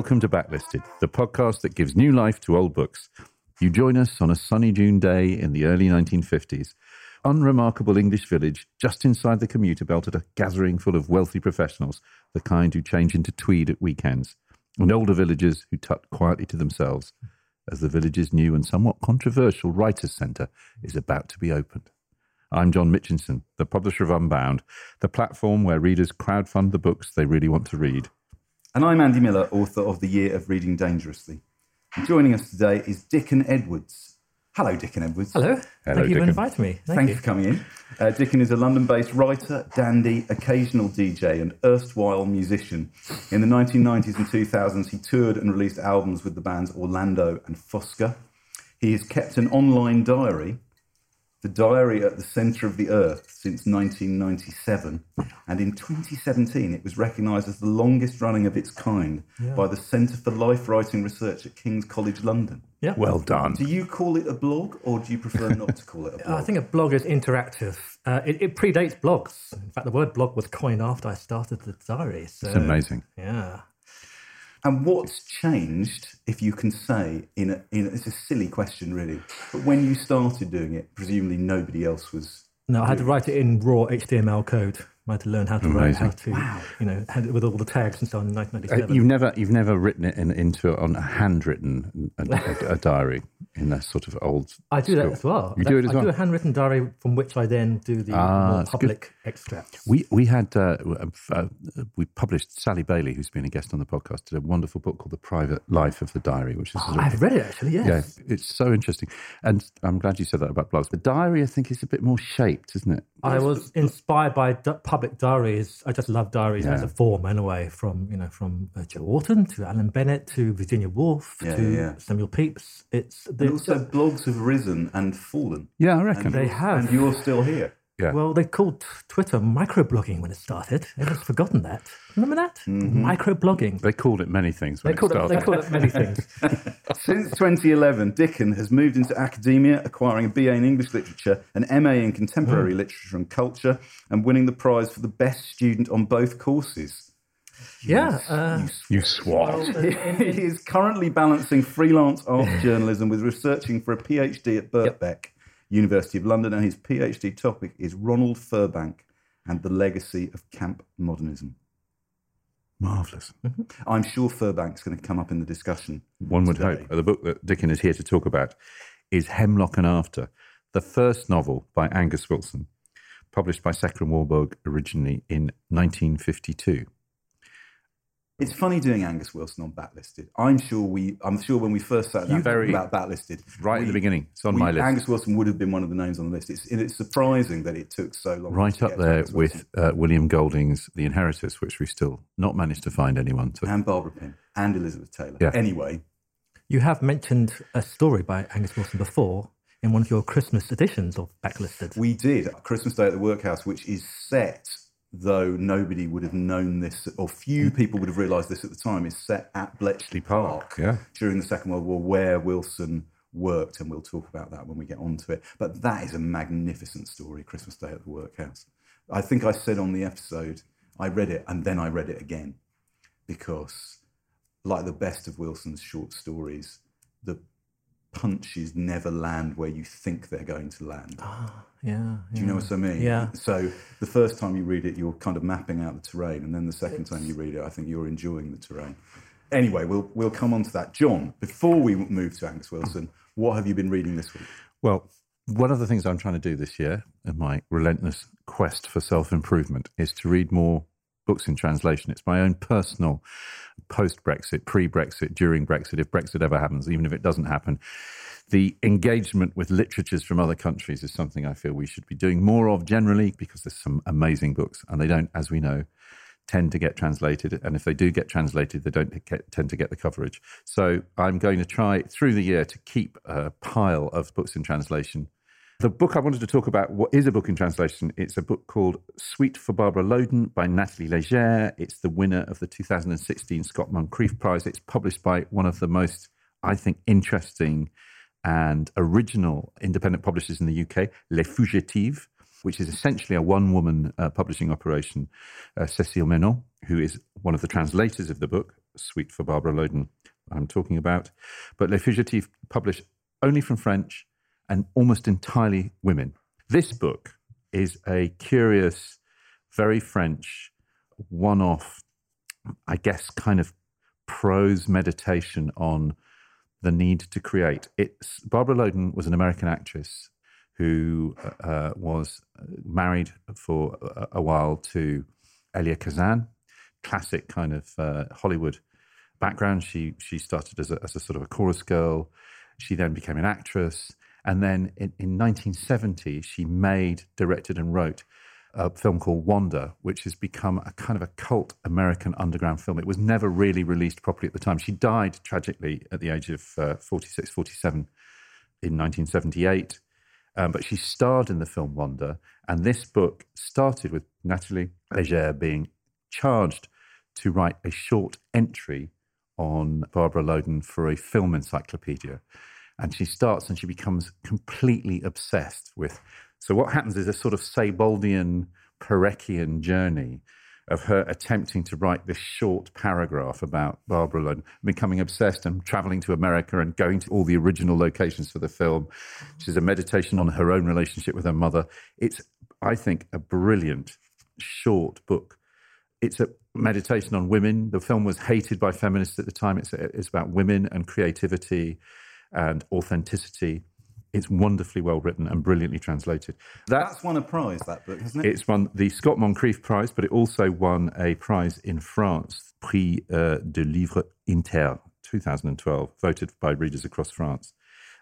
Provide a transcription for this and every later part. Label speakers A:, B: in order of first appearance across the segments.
A: Welcome to Backlisted, the podcast that gives new life to old books. You join us on a sunny June day in the early 1950s. Unremarkable English village just inside the commuter belt at a gathering full of wealthy professionals, the kind who change into tweed at weekends, and older villagers who tut quietly to themselves as the village's new and somewhat controversial Writers' Centre is about to be opened. I'm John Mitchinson, the publisher of Unbound, the platform where readers crowdfund the books they really want to read.
B: And I'm Andy Miller, author of The Year of Reading Dangerously. And joining us today is Dickon Edwards. Hello, Dickon Edwards.
C: Hello.
A: Hello,
C: Thank you for inviting me. Thank,
B: Thank
C: you.
B: you for coming in. Uh, Dickon is a London based writer, dandy, occasional DJ, and erstwhile musician. In the 1990s and 2000s, he toured and released albums with the bands Orlando and Fosca. He has kept an online diary, the diary at the centre of the earth, since 1997. And in 2017, it was recognised as the longest running of its kind by the Centre for Life Writing Research at King's College London.
C: Yeah.
A: Well done.
B: Do you call it a blog or do you prefer not to call it a blog?
C: I think a blog is interactive. Uh, it, it predates blogs. In fact, the word blog was coined after I started the diary. So,
A: It's amazing.
C: Yeah.
B: And what's changed, if you can say, in a, in a, it's a silly question really, but when you started doing it, presumably nobody else was.
C: No, I had to write it in raw HTML code. I had to learn how to write, how
A: Amazing.
C: to, you know, had it with all the tags and so on in
A: Uh, you've never, you've never written it in, into on a handwritten a, a, a diary in a sort of old.
C: I do that as well.
A: You do it as
C: I
A: well.
C: do a handwritten diary from which I then do the
A: Ah,
C: more
A: that's good.
C: public extracts.
A: We we had uh, uh, we published Sally Bayley, who's been a guest on the podcast, did a wonderful book called The Private Life of the Diary, which is of-
C: I've read it actually, yes.
A: yeah, it's so interesting. And I'm glad you said that about blogs. The diary, I think, is a bit more shaped, isn't it?
C: I was inspired by public diaries. I just love diaries as a form, anyway. From you know, from uh, Joe Orton to Alan Bennett to Virginia Woolf
B: Yeah,
C: to
B: yeah, yeah.
C: Samuel Pepys. It's
B: And also, blogs have risen and fallen.
A: Yeah, I reckon.
C: they have.
B: And you're still here.
A: Yeah.
C: well, they called Twitter microblogging when it started. Everyone's forgotten that. Remember that
B: Mm-hmm.
C: microblogging?
A: they called it many things when
C: They call
A: it
C: it.
A: started.
C: They call it many things.
B: Since 2011, Dickon has moved into academia, acquiring a BA in English Literature, an MA in Contemporary Literature and Culture, and winning the prize for the best student on both courses.
C: yeah. Uh,
A: you swat.
B: he is currently balancing freelance art journalism with researching for a PhD at Birkbeck, University of London, and his PhD topic is Ronald Firbank and the legacy of camp modernism.
A: Marvellous. Mm-hmm.
B: I'm sure Firbank's going to come up in the discussion.
A: One would
B: today.
A: hope. The book that Dickon is here to talk about is Hemlock and After, the first novel by Angus Wilson, published by and Warburg originally in 1952.
B: It's funny doing Angus Wilson on Backlisted. I'm sure we. I'm sure when we first sat down
A: You very-
B: about Backlisted,
A: Right at the beginning. It's on
B: we-
A: my list.
B: Angus Wilson would have been one of the names on the list. It's, it's surprising that it took so long.
A: Right
B: to
A: up
B: get
A: there
B: Angus
A: with uh, William Golding's The Inheritors, which we still not managed to find anyone to.
B: and Barbara Pym and Elizabeth Taylor.
A: Yeah.
B: Anyway,
C: you have mentioned a story by Angus Wilson before in one of your Christmas editions of Backlisted.
B: we did Christmas Day at the Workhouse, which is set, though nobody would have known this, or few mm. people would have realised this at the time, is set at Bletchley Park,
A: yeah.
B: during the Second World War, where Wilson worked, and we'll talk about that when we get onto it. But that is a magnificent story, Christmas Day at the Workhouse. I think I said on the episode, I read it and then I read it again because, like the best of Wilson's short stories, the punches never land where you think they're going to land. Ah.
C: Yeah.
B: Do you know what I mean?
C: Yeah.
B: So the first time you read it, you're kind of mapping out the terrain, and then the second time you read it, I think you're enjoying the terrain. Anyway, we'll we'll come on to that. John, before we move to Angus Wilson, what have you been reading this week?
A: Well, one of the things I'm trying to do this year in my relentless quest for self improvement is to read more books in translation. It's my own personal post Brexit, pre Brexit, during Brexit, if Brexit ever happens, even if it doesn't happen. The engagement with literatures from other countries is something I feel we should be doing more of generally because there's some amazing books and they don't, as we know, tend to get translated. And if they do get translated, they don't get, tend to get the coverage. So I'm going to try through the year to keep a pile of books in translation. The book I wanted to talk about, what is a book in translation? It's a book called Suite for Barbara Loden by Nathalie Leger. It's the winner of the 2016 Scott Moncrieff Prize. It's published by one of the most, I think, interesting and original independent publishers in the UK, Les Fugitives which is essentially a one woman uh, publishing operation. Uh, Cécile Menon, who is one of the translators of the book, Suite for Barbara Loden, I'm talking about. But Les Fugitives publish only from French and almost entirely women. This book is a curious, very French, one off, I guess, kind of prose meditation on the need to create. It's Barbara Loden was an American actress who uh, was married for a, a, while to Elia Kazan, classic kind of uh, Hollywood background. She she started as a, as a sort of a chorus girl. She then became an actress, and then in, in 1970 she made, directed, and wrote a film called Wanda, which has become a kind of a cult American underground film. It was never really released properly at the time. She died tragically at the age of uh, 46, 47 in 1978. Um, but she starred in the film Wanda, and this book started with Nathalie Leger being charged to write a short entry on Barbara Loden for a film encyclopedia. And she starts and she becomes completely obsessed with. So, what happens is a sort of Seboldian, Pereckian journey of her attempting to write this short paragraph about Barbara and becoming obsessed and traveling to America and going to all the original locations for the film. She's a meditation on her own relationship with her mother. It's, I think, a brilliant short book. It's a meditation on women. The film was hated by feminists at the time. It's, it's about women and creativity and authenticity. It's wonderfully well written and brilliantly translated.
B: That's, That's won a prize, that book, hasn't it?
A: It's won the Scott Moncrieff Prize, but it also won a prize in France, Prix uh, de Livre Inter 2012, voted by readers across France.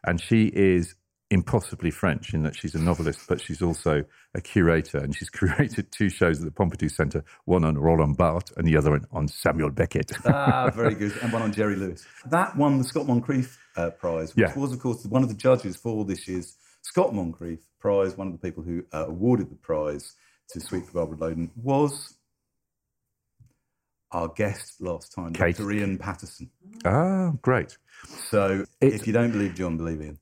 A: And she is impossibly French in that she's a novelist, but she's also a curator. And she's curated two shows at the Pompidou Centre, one on Roland Barthes and the other on Samuel Beckett.
B: ah, very good. And one on Jerry Lewis. That won the Scott Moncrieff uh, Prize, which yeah. was, of course, one of the judges for this year's Scott Moncrieff Prize. One of the people who uh, awarded the prize to Suite for Barbara Loden was our guest last time, Kate. Dr. Ian Patterson.
A: Ah, great.
B: So if you don't believe John, believe Ian.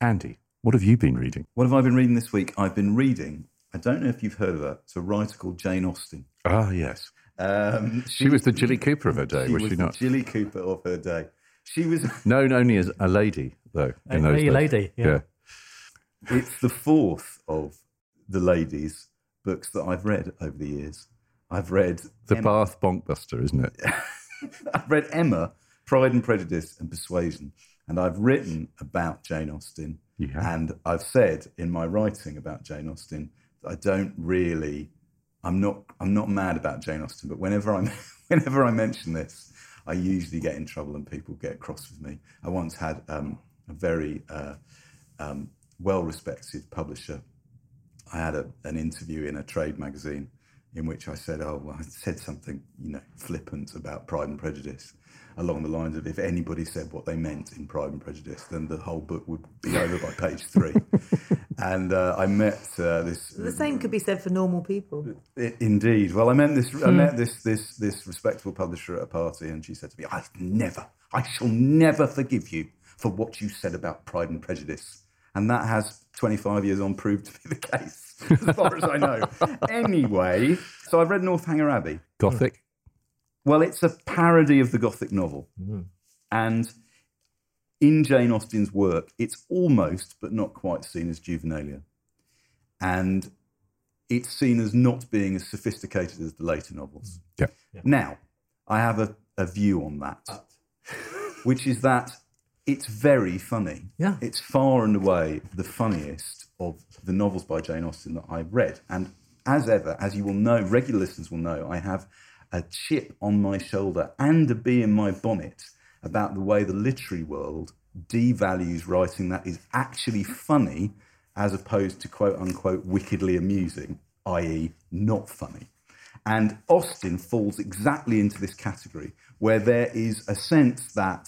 A: Andy, what have you been reading?
B: What have I been reading this week? I've been reading, I don't know if you've heard of her, it's a writer called Jane Austen.
A: Ah, yes. Um, she, she, was the Jilly Cooper of her day,
B: she
A: was, was she not?
B: Jilly Cooper of her day. She was
A: known only as a lady, though. In a,
C: a lady, yeah. yeah.
B: It's the fourth of the ladies' books that I've read over the years. I've read
A: The Emma. Bath Bonkbuster, isn't it?
B: I've read Emma, Pride and Prejudice, and Persuasion. And I've written about Jane Austen.
A: Yeah.
B: And I've said in my writing about Jane Austen that I don't really, I'm not, I'm not mad about Jane Austen, but whenever I, whenever I mention this, I usually get in trouble and people get cross with me. I once had um, a very uh, um, well-respected publisher. I had a, an interview in a trade magazine in which I said, "Oh, well, I said something, you know, flippant about Pride and Prejudice." along the lines of if anybody said what they meant in Pride and Prejudice, then the whole book would be over by page three. and uh, I met uh, this.
D: The same could be said for normal people.
B: It, indeed. Well, I met this. I hmm. met this this this respectable publisher at a party, and she said to me, "I never, I shall never forgive you for what you said about Pride and Prejudice." And that has 25 years on proved to be the case, as far as I know. anyway, so I've read Northanger Abbey.
A: Gothic.
B: Well, it's a parody of the Gothic novel. Mm. And in Jane Austen's work, it's almost, but not quite, seen as juvenilia. And it's seen as not being as sophisticated as the later novels.
A: Yeah.
B: yeah. Now, I have a, a view on that, which is that it's very funny.
C: Yeah.
B: It's far and away the funniest of the novels by Jane Austen that I've read. And as ever, as you will know, regular listeners will know, I have a chip on my shoulder and a bee in my bonnet about the way the literary world devalues writing that is actually funny as opposed to quote unquote wickedly amusing, i.e., not funny. And Austen falls exactly into this category where there is a sense that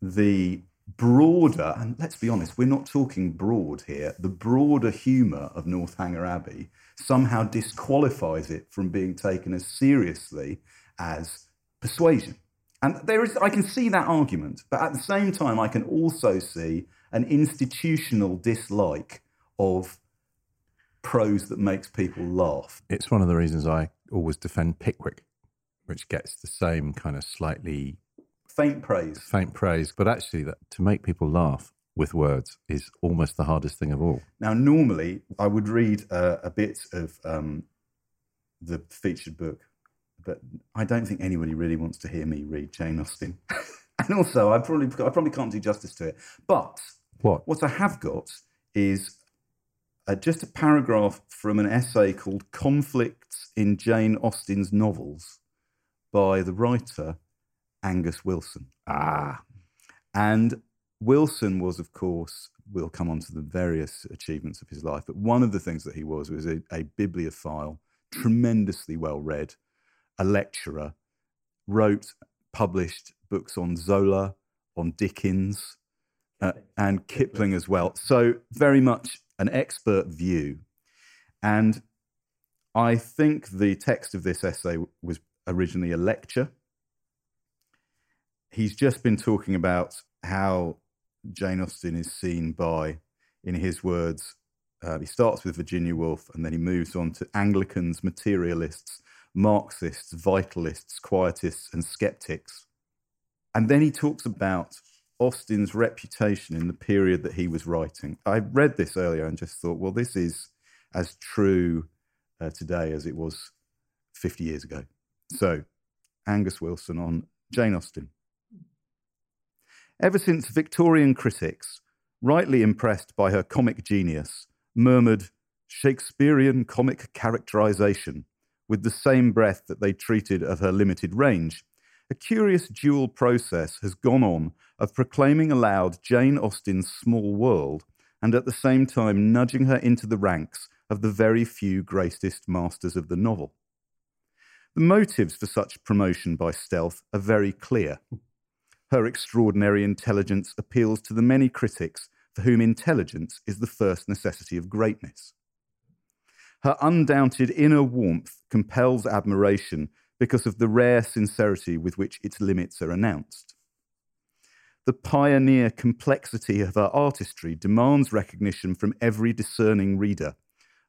B: the broader, and let's be honest, we're not talking broad here, the broader humour of Northanger Abbey somehow disqualifies it from being taken as seriously as persuasion. And there is, I can see that argument, but at the same time, I can also see an institutional dislike of prose that makes people laugh.
A: It's one of the reasons I always defend Pickwick, which gets the same kind of slightly
B: Faint praise.
A: faint praise, but actually that to make people laugh with words is almost the hardest thing of all.
B: Now, normally I would read uh, a bit of um, the featured book, but I don't think anybody really wants to hear me read Jane Austen. and also, I probably I probably can't do justice to it. But
A: What?
B: what I have got is uh, just a paragraph from an essay called "Conflicts in Jane Austen's Novels" by the writer Angus Wilson.
A: Ah,
B: And Wilson was, of course, we'll come on to the various achievements of his life, but one of the things that he was was a, a bibliophile, tremendously well read, a lecturer, wrote, published books on Zola, on Dickens, uh, and Kipling as well. So, very much an expert view. And I think the text of this essay was originally a lecture he's just been talking about how Jane Austen is seen by, in his words, uh, he starts with Virginia Woolf and then he moves on to Anglicans, materialists, Marxists, vitalists, quietists, and skeptics. And then he talks about Austen's reputation in the period that he was writing. I read this earlier and just thought, well, this is as true uh, today as it was 50 years ago. So, Angus Wilson on Jane Austen. Ever since Victorian critics, rightly impressed by her comic genius, murmured Shakespearean comic characterization with the same breath that they treated of her limited range, a curious dual process has gone on of proclaiming aloud Jane Austen's small world and at the same time nudging her into the ranks of the very few greatest masters of the novel. The motives for such promotion by stealth are very clear. Her extraordinary intelligence appeals to the many critics for whom intelligence is the first necessity of greatness. Her undoubted inner warmth compels admiration because of the rare sincerity with which its limits are announced. The pioneer complexity of her artistry demands recognition from every discerning reader.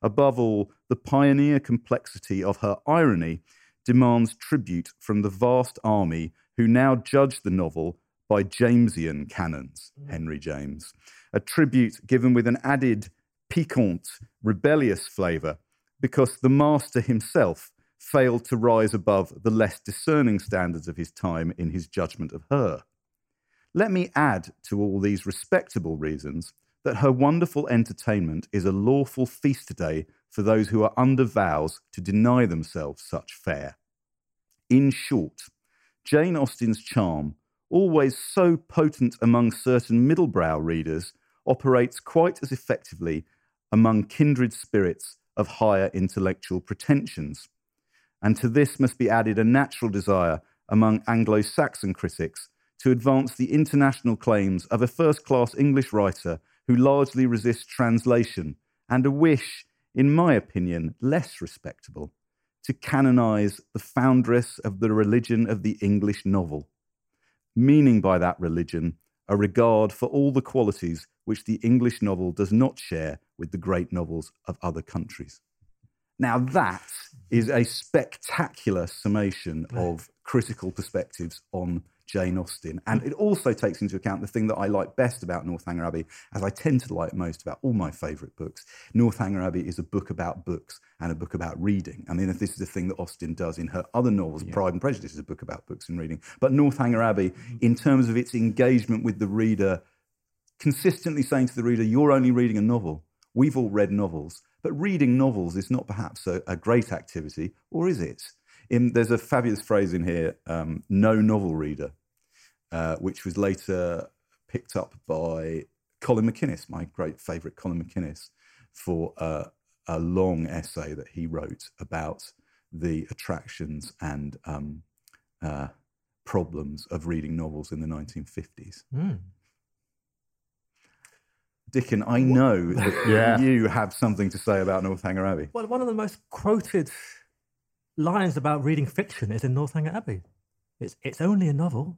B: Above all, the pioneer complexity of her irony demands tribute from the vast army who now judge the novel by Jamesian canons, mm. Henry James, a tribute given with an added piquant, rebellious flavour, because the master himself failed to rise above the less discerning standards of his time in his judgment of her. Let me add to all these respectable reasons that her wonderful entertainment is a lawful feast day for those who are under vows to deny themselves such fare. In short, Jane Austen's charm, always so potent among certain middlebrow readers, operates quite as effectively among kindred spirits of higher intellectual pretensions. And to this must be added a natural desire among Anglo Saxon critics to advance the international claims of a first class English writer who largely resists translation, and a wish, in my opinion, less respectable, to canonize the foundress of the religion of the English novel, meaning by that religion a regard for all the qualities which the English novel does not share with the great novels of other countries. Now, that is a spectacular summation of critical perspectives on Jane Austen. And it also takes into account the thing that I like best about Northanger Abbey, as I tend to like most about all my favourite books. Northanger Abbey is a book about books and a book about reading. I mean, if this is a thing that Austen does in her other novels, Pride and Prejudice is a book about books and reading. But Northanger Abbey, in terms of its engagement with the reader, consistently saying to the reader, you're only reading a novel. We've all read novels. But reading novels is not perhaps a, a great activity, or is it? In, there's a fabulous phrase in here, um, no novel reader, uh, which was later picked up by Colin MacInnes, my great favourite Colin MacInnes, for uh, a long essay that he wrote about the attractions and um, uh, problems of reading novels in the 1950s.
C: Hmm.
B: Dickon, I know that
A: Yeah.
B: you have something to say about Northanger Abbey.
C: Well, one of the most quoted lines about reading fiction is in Northanger Abbey. It's it's only a novel.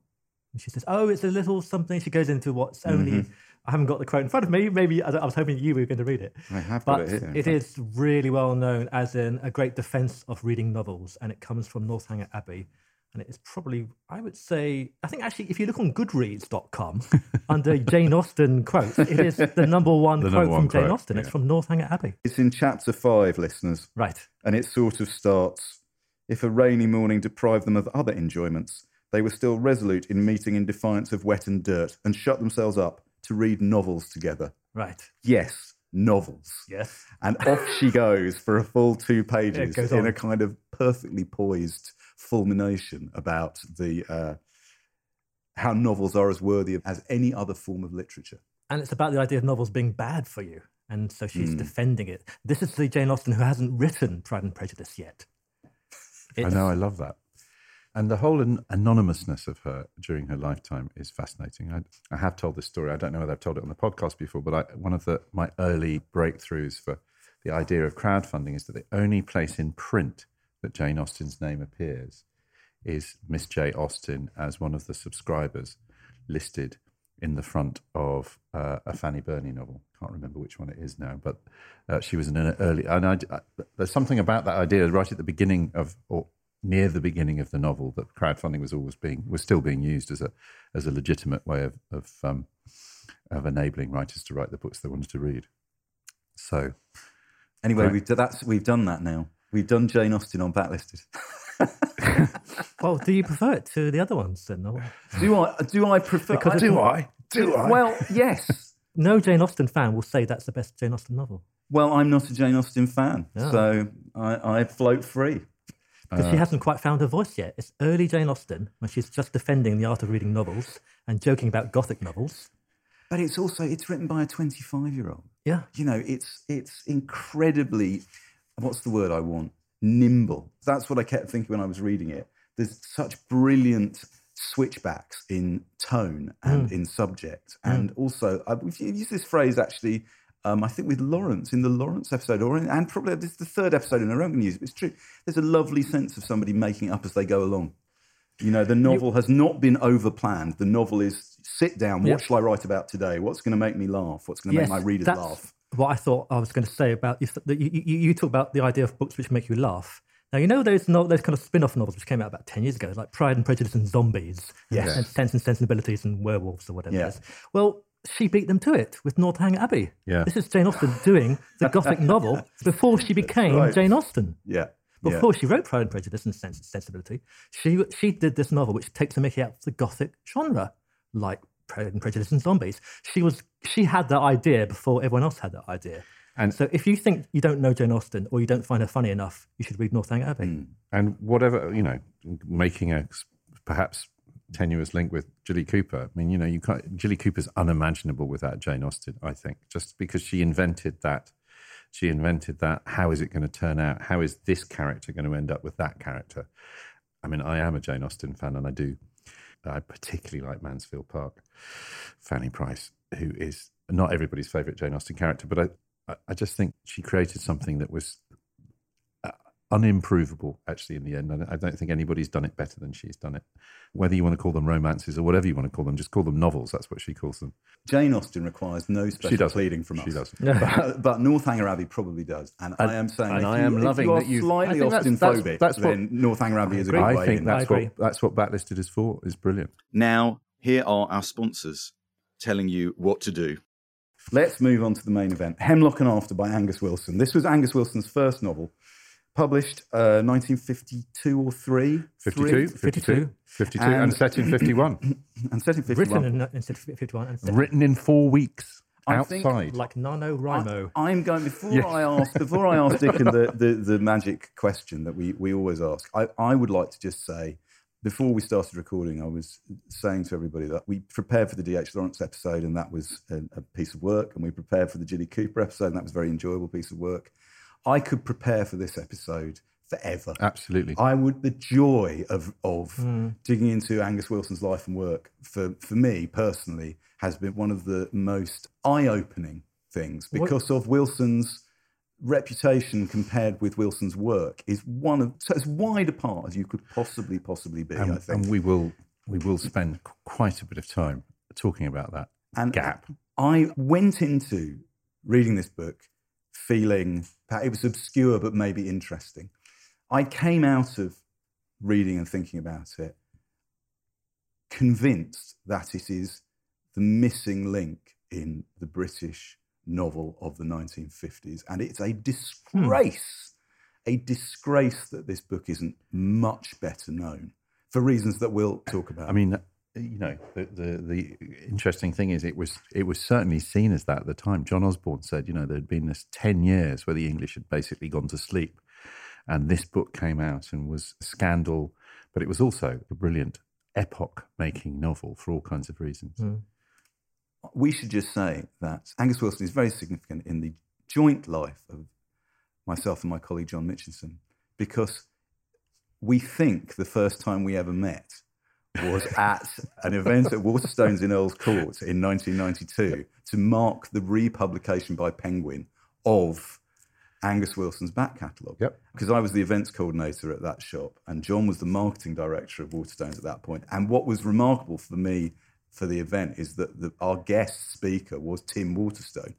C: And she says, "Oh, it's a little something." She goes into what's only. Mm-hmm. I haven't got the quote in front of me. Maybe I, I was hoping you were going to read it.
B: I have got
C: but
B: it here,
C: it is really well known as in a great defense of reading novels, and it comes from Northanger Abbey. And it is probably, I would say, I think actually, if you look on Goodreads.com under Jane Austen quotes, it is the number one
A: The
C: quote
A: number one
C: from Jane
A: quote,
C: Austen. It's from Northanger Abbey.
B: It's in chapter five, listeners,
C: Right.
B: and it sort of starts If a rainy morning deprived them of other enjoyments, they were still resolute in meeting in defiance of wet and dirt and shut themselves up to read novels together.
C: Right.
B: Yes, novels.
C: Yes.
B: And off she goes for a full two pages in
C: on.
B: a kind of perfectly poised fulmination about the uh, how novels are as worthy of, as any other form of literature.
C: And it's about the idea of novels being bad for you. And so she's
B: Hmm.
C: defending it. This is the Jane Austen who hasn't written Pride and Prejudice yet.
A: I know, I love that. And the whole an- anonymousness of her during her lifetime is fascinating. I, I have told this story. I don't know whether I've told it on the podcast before, but I, one of the, my early breakthroughs for the idea of crowdfunding is that the only place in print that Jane Austen's name appears is Miss J. Austen as one of the subscribers listed in the front of uh, a Fanny Burney novel. Can't remember which one it is now, but uh, she was in an early. And I, I, there's something about that idea right at the beginning of, or near the beginning of the novel, that crowdfunding was always being was still being used as a as a legitimate way of of, um, of enabling writers to write the books they wanted to read. So
B: Anyway,
A: Right.
B: we've, that's, we've done that now. We've done Jane Austen on Backlisted.
C: well, do you prefer it to the other ones then?
B: Do I? Do I prefer?
C: Because
B: do I? Do I? Well, yes.
C: no Jane Austen fan will say that's the best Jane Austen novel.
B: Well, I'm not a Jane Austen fan,
C: Yeah.
B: so I, I float free.
C: Because
B: Uh.
C: she hasn't quite found her voice yet. It's early Jane Austen when she's just defending the art of reading novels and joking about Gothic novels.
B: But it's also it's written by a 25 year old.
C: Yeah.
B: You know, it's it's incredibly. What's the word I want? Nimble. That's what I kept thinking when I was reading it. There's such brilliant switchbacks in tone and in subject, and also uh, we've used this phrase actually. Um, I think with Lawrence in the Lawrence episode, or in, and probably this is the third episode in a row I'm going to use it. It's true. There's a lovely sense of somebody making it up as they go along. You know, the novel has not been over planned. The novel is sit down. What shall I write about today? What's going to make me laugh? What's going to make my readers
C: that's
B: laugh?
C: What I thought I was going to say about you, you, you, you talk about the idea of books which make you laugh. Now you know those no, those kind of spin-off novels which came out about ten years ago, like Pride and Prejudice and Zombies,
B: Yes.
C: and Sense and Sensibilities and Werewolves or whatever
B: Yeah.
C: Well, she beat them to it with Northanger Abbey.
A: Yeah.
C: This is Jane Austen doing the Gothic novel before she became
B: right.
C: Jane Austen.
B: Yeah. yeah.
C: Before she wrote Pride and Prejudice and Sense and Sensibility, she she did this novel which takes a Mickey out of the Gothic genre, like Pride and Prejudice and Zombies. She was she had that idea before everyone else had that idea.
A: And-
C: so, if you think you don't know Jane Austen or you don't find her funny enough, you should read Northanger Abbey.
B: Hmm.
A: and whatever you know, making a perhaps tenuous link with Jilly Cooper. I mean, you know, you can't. Jilly Cooper's unimaginable without Jane Austen. I think just because she invented that, she invented that. How is it going to turn out? How is this character going to end up with that character? I mean, I am a Jane Austen fan, and I do. I particularly like Mansfield Park, Fanny Price, who is not everybody's favourite Jane Austen character, but I, I, just think she created something that was unimprovable, actually, in the end. I don't think anybody's done it better than she's done it. Whether you want to call them romances or whatever you want to call them, just call them novels. That's what she calls them.
B: Jane Austen requires no special
A: doesn't.
B: pleading from
A: She
B: us.
A: doesn't.
B: But, but Northanger Abbey probably does. And, I am saying,
A: and
B: if
A: I
B: you,
A: am
B: if
A: loving
B: you are
A: that you've-
B: slightly
A: I think that's-
B: Austen
A: that's-
B: phobic,
A: that's what-
B: then Northanger Abbey is a good
A: I
B: way
A: think
B: in.
A: that's
C: I agree.
A: what that's what Backlisted is for. Is brilliant.
E: Now, here are our sponsors telling you what to do.
B: Let's move on to the main event Hemlock and After by Angus Wilson. This was Angus Wilson's first novel, published uh, 1952 or 3.
A: 52,
B: 3?
A: 52, 52, and,
B: And-
A: set in 51.
B: And set in 51.
C: Written in, instead of 51 and set
A: Written in four weeks
B: I think-
A: outside.
C: like NaNoWriMo.
B: I, am going before I ask before I ask Dickon the, the, the magic question that we, we always ask. I, I would like to just say before we started recording, I was saying to everybody that we prepared for the DH Lawrence episode, and that was a, a piece of work, and we prepared for the Jilly Cooper episode, and that was a very enjoyable piece of work. I could prepare for this episode forever.
A: Absolutely.
B: I would the joy of of hmm. digging into Angus Wilson's life and work for for me personally has been one of the most eye opening things because of Wilson's reputation compared with Wilson's work is one of so as wide apart as you could possibly possibly be. I
A: and,
B: think
A: and we will we will spend quite a bit of time talking about that
B: And
A: gap.
B: I went into reading this book feeling it was obscure but maybe interesting. I came out of reading and thinking about it convinced that it is the missing link in the British novel of the 1950s. And it's a hmm. disgrace, a disgrace that this book isn't much better known for reasons that we'll talk about.
A: I mean, you know, the, the the interesting thing is it was it was certainly seen as that at the time. John Osborne said, you know, there had been this ten years where the English had basically gone to sleep, and this book came out and was a scandal, but it was also a brilliant epoch-making novel for all kinds of reasons. Hmm.
B: we should just say that Angus Wilson is very significant in the joint life of myself and my colleague John Mitchinson because we think the first time we ever met was at an event at Waterstones in Earl's Court in 1992 to mark the republication by Penguin of Angus Wilson's back catalogue.
A: Yep.
B: Because I was the events coordinator at that shop, and John was the marketing director of Waterstones at that point. And what was remarkable for me for the event is that the, our guest speaker was Tim Waterstone,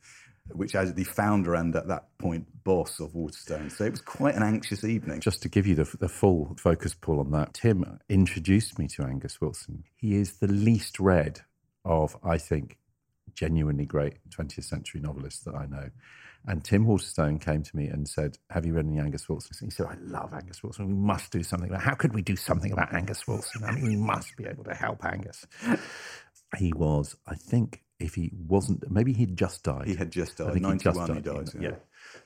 B: which as the founder and at that point boss of Waterstone. So it was quite an anxious evening.
A: Just to give you the, the full focus pull on that, Tim introduced me to Angus Wilson. He is the least read of, I think, genuinely great 20th century novelists that I know. And Tim Waterstone came to me and said, Have you read any Angus Wilson? He said, I love Angus Wilson. We must do something about How could we do something about Angus Wilson? I mean, we must be able to help Angus. He was, I think, if he wasn't, maybe he'd just died.
B: He had just died.
A: think he'd just
B: 91 he
A: died,
B: died,
A: yeah.
B: yeah.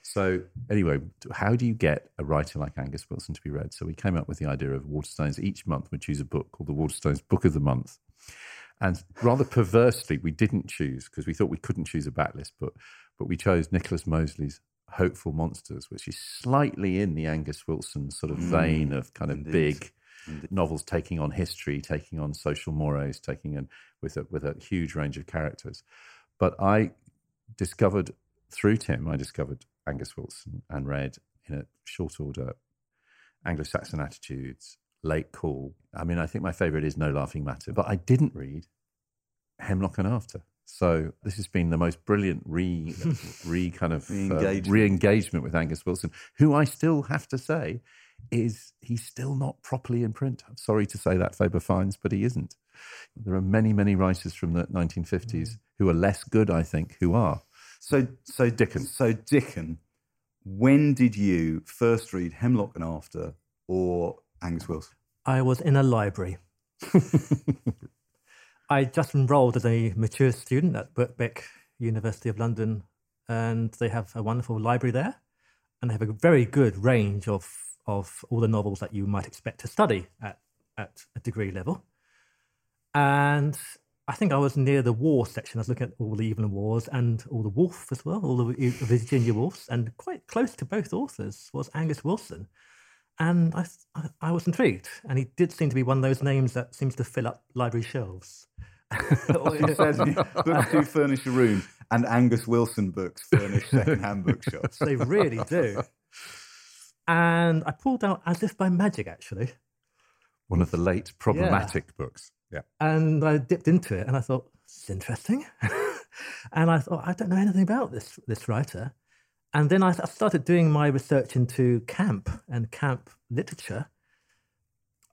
A: So anyway, how do you get a writer like Angus Wilson to be read? So we came up with the idea of Waterstones. Each month we choose a book called the Waterstones Book of the Month. And rather perversely, we didn't choose because we thought we couldn't choose a backlist book, but we chose Nicholas Mosley's Hopeful Monsters, which is slightly in the Angus Wilson sort of mm, vein of kind of big novels taking on history, taking on social mores, taking on with a, with a huge range of characters. But I discovered through Tim, I discovered Angus Wilson and read in a short order Anglo-Saxon Attitudes, Late Call. I mean, I think my favourite is No Laughing Matter, but I didn't read Hemlock and After. So this has been the most brilliant re, re kind of uh,
B: Re-engagement.
A: re-engagement with Angus Wilson, who I still have to say is he's still not properly in print. I'm sorry to say that, Faber Finds, but he isn't. There are many, many writers from the 1950s mm. who are less good, I think, who are.
B: So, so Dickon. So Dickon, when did you first read Hemlock and After or Angus Wilson?
C: I was in a library. I just enrolled as a mature student at Birkbeck University of London, and they have a wonderful library there, and they have a very good range of of all the novels that you might expect to study at at a degree level. And I think I was near the Waugh section. I was looking at all the Evelyn Waughs and all the Woolf as well, all the Virginia Woolfs, and quite close to both authors was Angus Wilson. And I, I, I was intrigued. And he did seem to be one of those names that seems to fill up library shelves.
B: It says books do furnish a room, and Angus Wilson books furnish second-hand bookshops.
C: they really do. And I pulled out as if by magic, actually.
A: One of the late problematic books. Yeah.
C: And I dipped into it and I thought, this is interesting. and I thought, I don't know anything about this, this writer. And then I I started doing my research into camp and camp literature.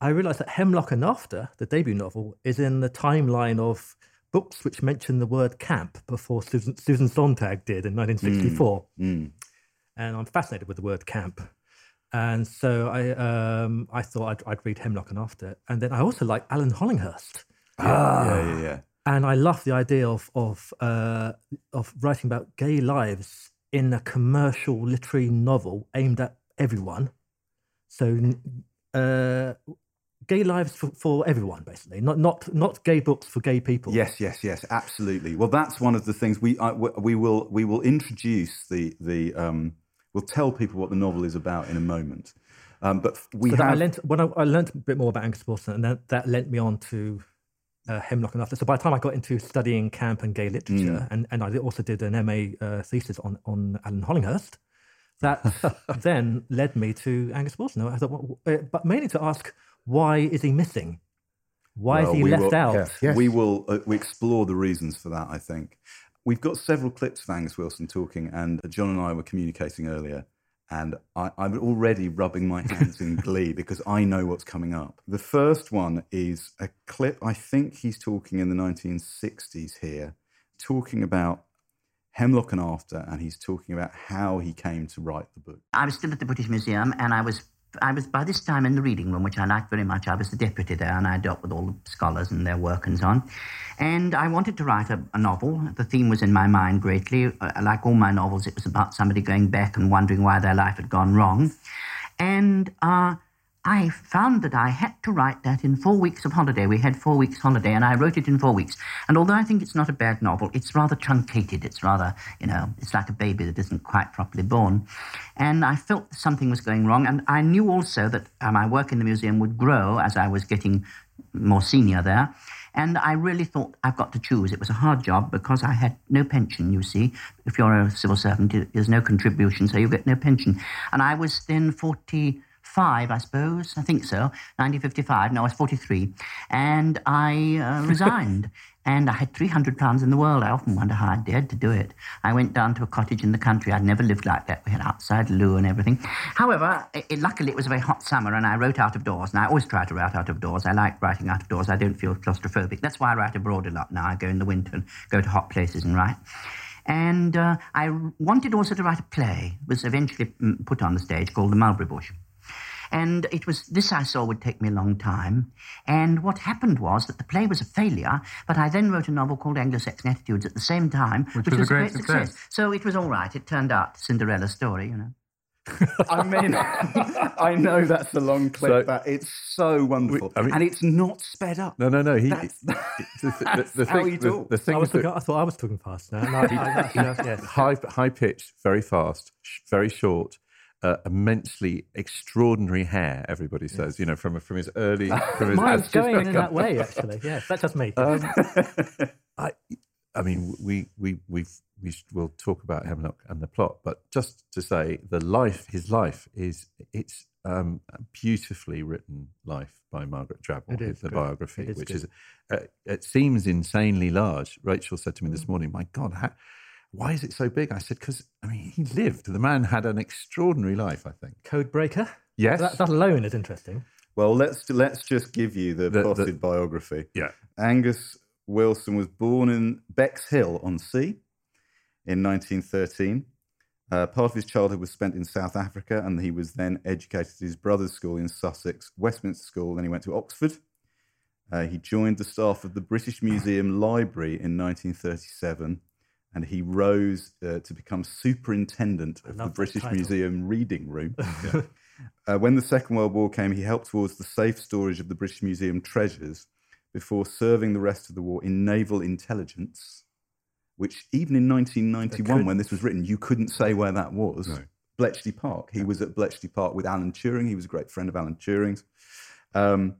C: I realized that Hemlock and After, the debut novel, is in the timeline of books which mention the word camp before Susan, Susan Sontag did in 1964.
B: Mm.
C: And I'm fascinated with the word camp. And so I, um, I thought I'd, I'd read Hemlock and After. And then I also like Alan Hollinghurst.
B: Yeah, yeah, yeah, yeah.
C: And I love the idea of of uh, of writing about gay lives in a commercial literary novel aimed at everyone. So, uh, gay lives for, for everyone, basically, not not not gay books for gay people.
B: Yes, yes, yes, absolutely. Well, that's one of the things we I, we will we will introduce the the um, we'll tell people what the novel is about in a moment. Um, but we
C: so that I
B: have
C: learnt when I, I learned a bit more about Angus Wilson, and that, that lent me on to uh, Hemlock and After. So by the time I got into studying camp and gay literature, and, and I also did an MA uh, thesis on on Alan Hollinghurst, that then led me to Angus Wilson. I thought, well, uh, but mainly to ask why is he missing? Why
B: Well,
C: is he
B: we
C: left
B: will-
C: out?
A: Yes, yes.
B: we will uh, we explore the reasons for that. I think we've got several clips of Angus Wilson talking, and John and I were communicating earlier, and I, I'm already rubbing my hands in glee because I know what's coming up. The first one is a clip. I think he's talking in the 1960s here, talking about Hemlock and After, and he's talking about how he came to write the book.
F: I was still at the British Museum, and I was I was by this time in the reading room, which I liked very much. I was the deputy there, and I dealt with all the scholars and their work and so on. And I wanted to write a, a novel. The theme was in my mind greatly. Uh, like all my novels, it was about somebody going back and wondering why their life had gone wrong. And uh, I found that I had to write that in four weeks of holiday. We had four weeks holiday, and I wrote it in four weeks. And although I think it's not a bad novel, it's rather truncated. It's rather, you know, it's like a baby that isn't quite properly born. And I felt something was going wrong, and I knew also that uh, my work in the museum would grow as I was getting more senior there. And I really thought I've got to choose. It was a hard job because I had no pension, you see. If you're a civil servant, there's no contribution, so you get no pension. And I was then 45, I suppose. I think so. 1955. No, I was 43. And I uh, resigned. And I had 300 pounds in the world. I often wonder how I dared to do it. I went down to a cottage in the country. I'd never lived like that. We had outside loo and everything. However, it, it- luckily it was a very hot summer and I wrote out of doors. And I always try to write out of doors. I like writing out of doors. I don't feel claustrophobic. That's why I write abroad a lot now. I go in the winter and go to hot places and write. And uh, I wanted also to write a play. It was eventually mm, put on the stage called The Mulberry Bush. And it was this I saw would take me a long time. And what happened was that the play was a failure, but I then wrote a novel called Anglo-Saxon Attitudes at the same time, which,
G: was a great success.
F: So it was all right. It turned out Cinderella's story, you know.
B: I mean, I know that's a long clip,
A: So-
B: but it's so wonderful,
A: I mean-
B: and it's not sped up.
A: No, no, no. He,
B: That's-
A: the, the, the,
B: how
A: thing,
B: he
A: the,
B: talks.
A: the thing
C: I, was
A: that
C: I thought I was talking fast. No, no, I, I, I, yes.
A: high, high pitched, very fast, sh- very short, uh, immensely extraordinary hair. Everybody says, you know, from from his early, from his
C: Mine's going in that way, actually. Yes, that's just me.
A: Um, I, I mean, we we we we will talk about Hemlock and the plot, but just to say, the life, his life is it's um, a beautifully written life by Margaret Drabble,
C: It is
A: the
C: good.
A: biography,
C: is
A: which
C: good.
A: is uh, it seems insanely large. Rachel said to me
C: Mm.
A: this morning, "My God, how, why is it so big?" I said, "Because I mean, he lived. The man had an extraordinary life. I think."
C: Code breaker.
A: Yes.
C: That, that alone is interesting.
B: Well, let's let's just give you the,
A: The- the-
B: biography.
A: Yeah.
B: Angus Wilson was born in Bexhill on Sea in 1913. Uh, part of his childhood was spent in South Africa, and he was then educated at his brother's school in Sussex, Westminster School. Then he went to Oxford. Uh, he joined the staff of the British Museum Library in 1937, and he rose uh, to become superintendent of the British
C: title.
B: Museum Reading Room. Uh, when the Second World War came, he helped towards the safe storage of the British Museum treasures before serving the rest of the war in naval intelligence, which even in 1991, when this was written, you couldn't say where that was. Bletchley Park. He was at Bletchley Park with Alan Turing. He was a great friend of Alan Turing's. Um,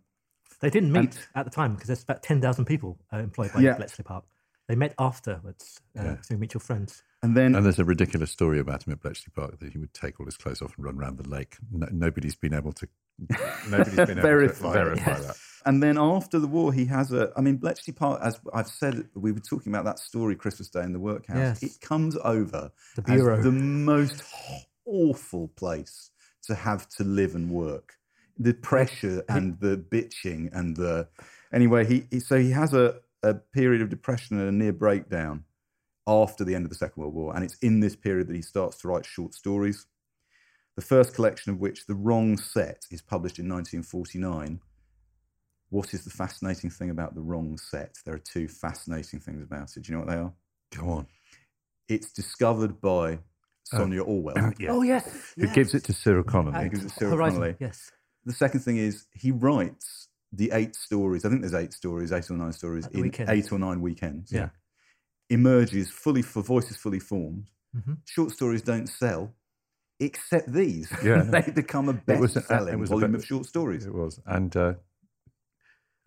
C: They didn't meet at the time because there's about 10,000 people uh, employed by
B: Yeah.
C: Bletchley Park. They met afterwards uh, through mutual friends.
B: And then
A: And there's a ridiculous story about him at Bletchley Park that he would take all his clothes off and run around the lake. No, nobody's been able to nobody's been able
B: Verify
A: to
B: it.
A: verify that.
B: And then after the war, he has a. I mean, Bletchley Park, as I've said, we were talking about that story, Christmas Day in the Workhouse.
C: Yes.
B: It comes over
C: The bureau.
B: as the most awful place to have to live and work. The pressure and the bitching and the. Anyway, he, he so he has a, a period of depression and a near breakdown after the end of the Second World War, and it's in this period that he starts to write short stories. The first collection of which, The Wrong Set, is published in 1949 what is the fascinating thing about the wrong set? There are two fascinating things about it. Do you know what they are?
A: Go on.
B: It's discovered by oh. Sonia Orwell.
A: Yeah.
C: Oh yes,
A: Who
C: yes.
A: gives it to Cyril Connolly?
B: gives it to Cyril
C: Horizon,
B: Connolly.
C: Yes.
B: The second thing is he writes the eight stories. I think there's eight stories, eight or nine stories in
C: weekends.
B: eight or nine weekends.
C: Yeah.
B: Emerges fully for voices fully formed.
C: Mhm.
B: Short stories don't sell, except these.
A: Yeah.
B: they become a
A: a-
B: best-selling
A: it was a
B: volume
A: bit-
B: of short stories.
A: It was, and uh,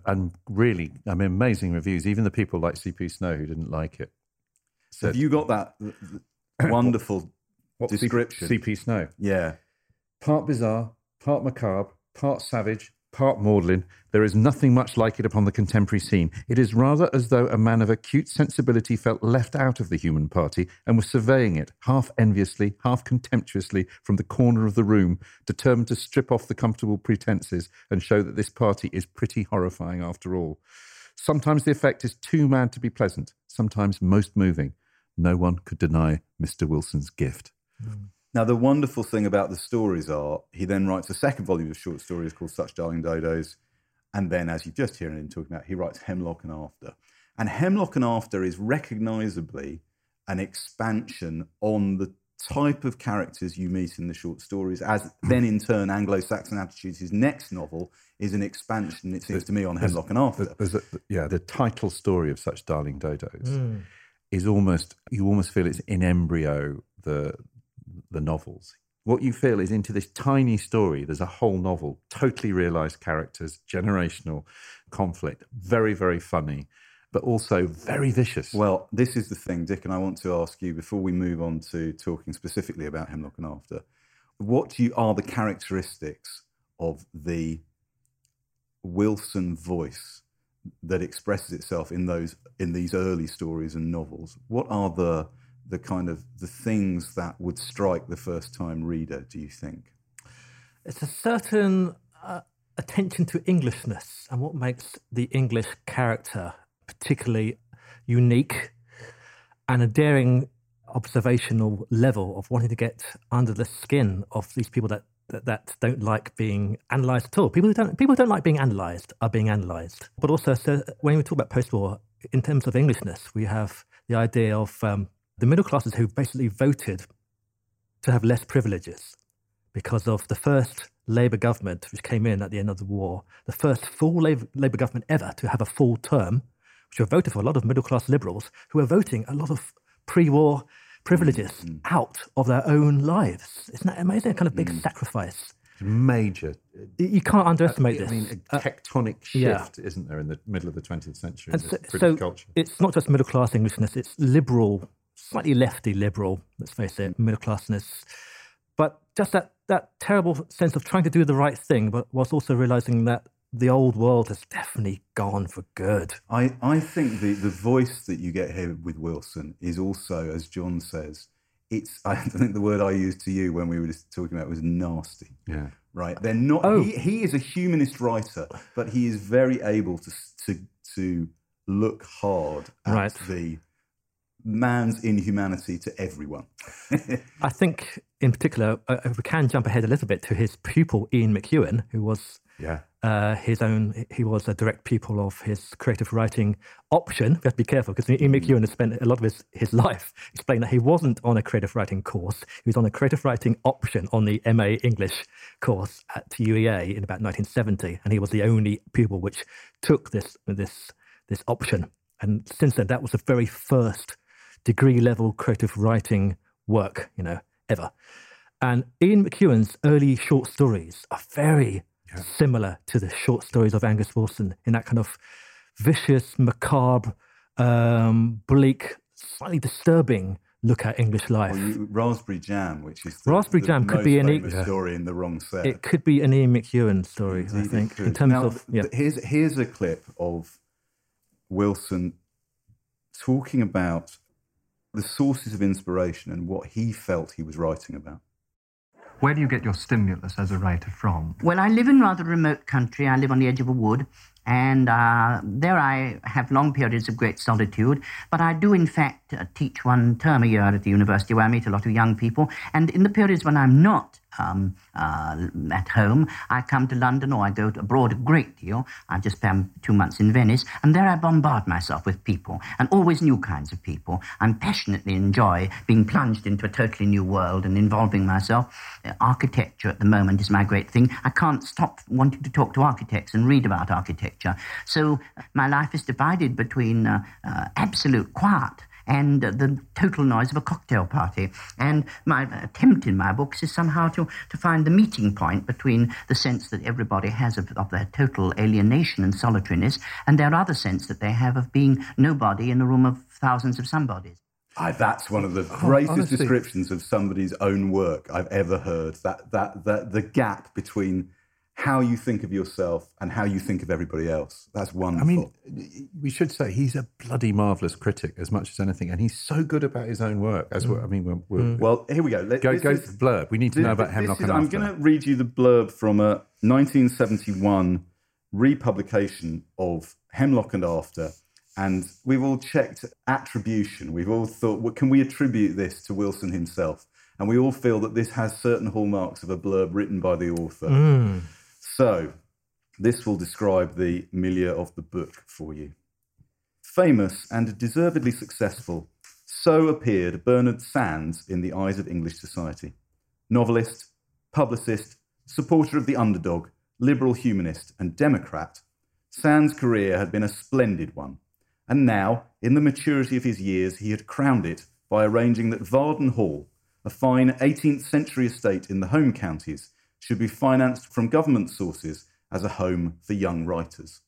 A: and really, I mean, amazing reviews. Even the people like CP Snow who didn't like it said,
B: Have you got that th- th- wonderful
A: "What, C-
B: description?
A: CP Snow,
B: Yeah.
A: part bizarre, part macabre, part savage, part maudlin. There is nothing much like it upon the contemporary scene. It is rather as though a man of acute sensibility felt left out of the human party and was surveying it, half enviously, half contemptuously, from the corner of the room, determined to strip off the comfortable pretences and show that this party is pretty horrifying after all. Sometimes the effect is too mad to be pleasant, sometimes most moving. No one could deny Mr. Wilson's gift. Hmm.
B: Now, the wonderful thing about the stories are he then writes a second volume of short stories called Such Darling Dodos. And then, as you've just heard him talking about, he writes Hemlock and After. And Hemlock and After is recognizably an expansion on the type of characters you meet in the short stories, as then in turn, Anglo Saxon Attitudes, his next novel, is an expansion, it seems to me, on Hemlock and After.
A: There's a- yeah, the title story of such darling dodos
C: Mm.
A: is almost you almost feel it's in embryo the the novels. What you feel is into this tiny story. There's a whole novel, totally realised characters, generational conflict, very very funny, but also very vicious.
B: Well, this is the thing, Dick, and I want to ask you before we move on to talking specifically about Hemlock and After. What you, are the characteristics of the Wilson voice that expresses itself in those in these early stories and novels? What are the the kind of the things that would strike the first time reader? Do you think?
C: It's a certain uh, attention to Englishness and what makes the English character particularly unique and a daring observational level of wanting to get under the skin of these people that, that, that don't like being analysed at all. People who don't people who don't like being analysed are being analysed. But also, so when we talk about post-war, in terms of Englishness, we have the idea of um, the middle classes who basically voted to have less privileges because of the first Labour government, which came in at the end of the war, the first full Labour, government ever to have a full term, which were voted for a lot of middle class liberals who were voting a lot of pre war privileges mm, mm. out of their own lives. Isn't that amazing? A kind of big mm. sacrifice.
A: major.
C: You- can't uh, underestimate
A: I
C: this.
A: I mean, a
C: Uh,
A: tectonic
C: yeah.
A: shift, isn't there, in the middle of the 20th century
C: so,
A: British
C: so
A: culture?
C: it's not just middle class Englishness, it's liberal, slightly lefty liberal, let's face it, middle classness. But just that, that terrible sense of trying to do the right thing, but whilst also realizing that the old world has definitely gone for good.
B: I, I think the, the voice that you get here with Wilson is also, as John says, it's I think the word I used to you when we were just talking about it was nasty.
A: Yeah.
B: Right? They're not.
C: Oh.
B: He, he is a humanist writer, but he is very able to to to look hard at
C: Right.
B: the man's inhumanity to everyone.
C: I think, in particular, uh, we can jump ahead a little bit to his pupil, Ian McEwan, who was
A: Yeah.
C: uh, his own, he was a direct pupil of his creative writing option. We have to be careful because Ian McEwan has spent a lot of his, his life explaining that he wasn't on a creative writing course. He was on a creative writing option on the MA English course at UEA in about 1970. And he was the only pupil which took this, this, this option. And since then, that was the very first degree level creative writing work, you know, ever. And Ian McEwan's early short stories are very similar to the short stories of Angus Wilson in that kind of vicious, macabre, um, bleak, slightly disturbing look at English life.
B: You, raspberry jam, which is the,
C: Raspberry
B: the
C: Jam could be an e-
B: story in the wrong set.
C: It could be an Ian McEwan story, I
B: Indeed it
C: think, in terms
B: Now,
C: of yeah.
B: here's here's a clip of Wilson talking about the sources of inspiration and what he felt he was writing about.
G: Where do you get your stimulus as a writer from?
F: Well, I live in rather remote country. I live on the edge of a wood, and uh, there I have long periods of great solitude. But I do, in fact, uh, teach one term a year at the university where I meet a lot of young people. And in the periods when I'm not um, uh, at home, I come to London or I go abroad a great deal. I just spent two months in Venice, and there I bombard myself with people, and always new kinds of people. I passionately enjoy being plunged into a totally new world and involving myself. Uh, architecture at the moment is my great thing. I can't stop wanting to talk to architects and read about architecture. So uh, my life is divided between uh, uh, absolute quiet and uh, the total noise of a cocktail party. And my attempt in my books is somehow to, to find the meeting point between the sense that everybody has of, of their total alienation and solitariness and their other sense that they have of being nobody in a room of thousands of somebodies.
B: I, that's one of the greatest
A: honestly.
B: descriptions of somebody's own work I've ever heard. That, that, that the gap between how you think of yourself and how you think of everybody else. That's wonderful.
A: I mean, we should say he's a bloody marvelous critic as much as anything, and he's so good about his own work. As well, mm. I mean, we'll, mm. we'll
B: well, here we go. Let,
A: go go
B: is-
A: to the blurb. We need to know about Hemlock
B: is- I'm going to read you the blurb from a 1971 republication of Hemlock and After. And we've all checked attribution. We've all thought, well, can we attribute this to Wilson himself? And we all feel that this has certain hallmarks of a blurb written by the author. Mm. So, this will describe the milieu of the book for you. Famous and deservedly successful, so appeared Bernard Sands in the eyes of English society. Novelist, publicist, supporter of the underdog, liberal humanist, and Democrat, Sands' career had been a splendid one. And now, in the maturity of his years, he had crowned it by arranging that Varden Hall, a fine 18th century estate in the home counties, should be financed from government sources as a home for young writers.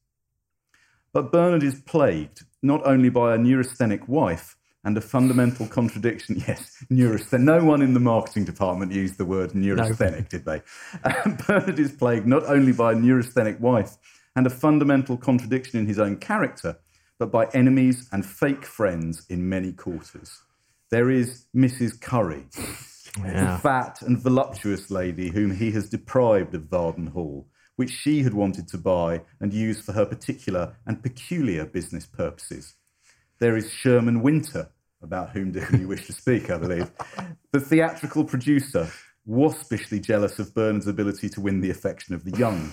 B: But Bernard is plagued not only by a neurasthenic wife and a fundamental contradiction. Yes, neurasthenic. No one in the marketing department used the word neurasthenic, did they? Bernard is plagued not only by a neurasthenic wife and a fundamental contradiction in his own character, but by enemies and fake friends in many quarters. There is Mrs. Curry, the fat and voluptuous lady whom he has deprived of Varden Hall, which she had wanted to buy and use for her particular and peculiar business purposes. There is Sherman Winter, about whom do you wish to speak, I believe, the theatrical producer, waspishly jealous of Bernard's ability to win the affection of the young.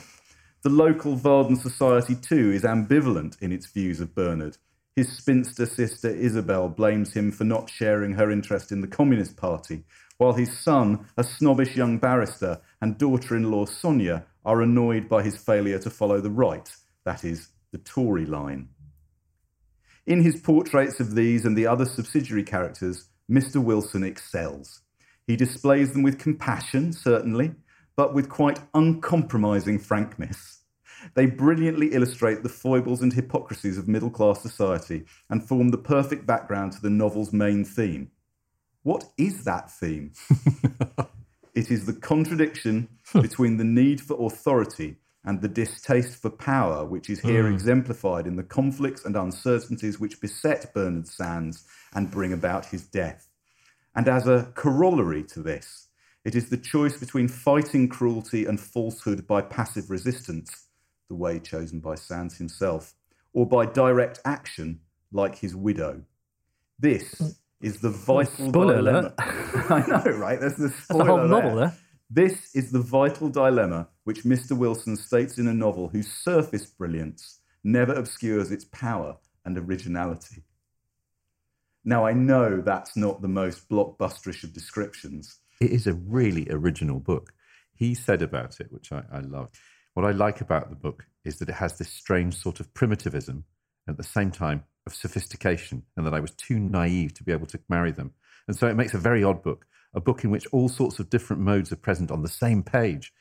B: The local Varden society, too, is ambivalent in its views of Bernard. His spinster sister Isabel blames him for not sharing her interest in the Communist Party, while his son, a snobbish young barrister, and daughter in law Sonia are annoyed by his failure to follow the right, that is, the Tory line. In his portraits of these and the other subsidiary characters, Mr. Wilson excels. He displays them with compassion, certainly, but with quite uncompromising frankness. They brilliantly illustrate the foibles and hypocrisies of middle class society and form the perfect background to the novel's main theme. What is that theme? it is the contradiction hmm. between the need for authority and the distaste for power, which is here hmm. exemplified in the conflicts and uncertainties which beset Bernard Sands and bring about his death. And as a corollary to this, it is the choice between fighting cruelty and falsehood by passive resistance, the way chosen by Sands himself, or by direct action, like his widow. This hmm. Is the vital
C: Spoiler
B: dilemma.
C: alert.
B: I know, right? That's the
C: That's
B: spoiler
C: the whole novel
B: there. Eh?
C: there.
B: This is the vital dilemma which Mr. Wilson states in a novel whose surface brilliance never obscures its power and originality. Now, I know that's not the most blockbusterish of descriptions.
A: It is a really original book. He said about it, which I, I love. What I like about the book is that it has this strange sort of primitivism and at the same time of sophistication, and that I was too naive to be able to marry them. And so it makes a very odd book, a book in which all sorts of different modes are present on the same page.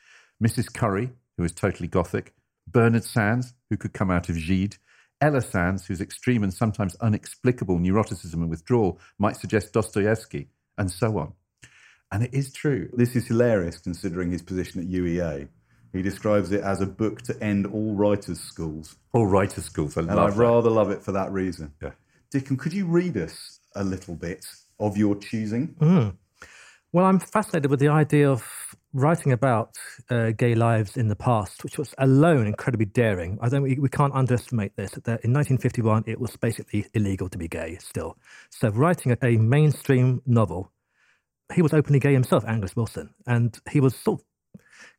A: Mrs. Curry, who is totally gothic, Bernard Sands, who could come out of Gide, Ella Sands, whose extreme and sometimes unexplicable neuroticism and withdrawal might suggest Dostoevsky, and so on. And it is true.
B: This is hilarious considering his position at UEA. He describes it as a book to end all writers' schools.
A: All writers' schools, I
B: And
A: love
B: I
A: that.
B: rather love it for that reason.
A: Yeah.
B: Dickon, could you read us a little bit of your choosing?
C: Well, I'm fascinated with the idea of writing about uh, gay lives in the past, which was alone incredibly daring. I don't. We, we can't underestimate this. That in 1951, it was basically illegal to be gay still. So writing a, a mainstream novel, he was openly gay himself, Angus Wilson, and he was sort of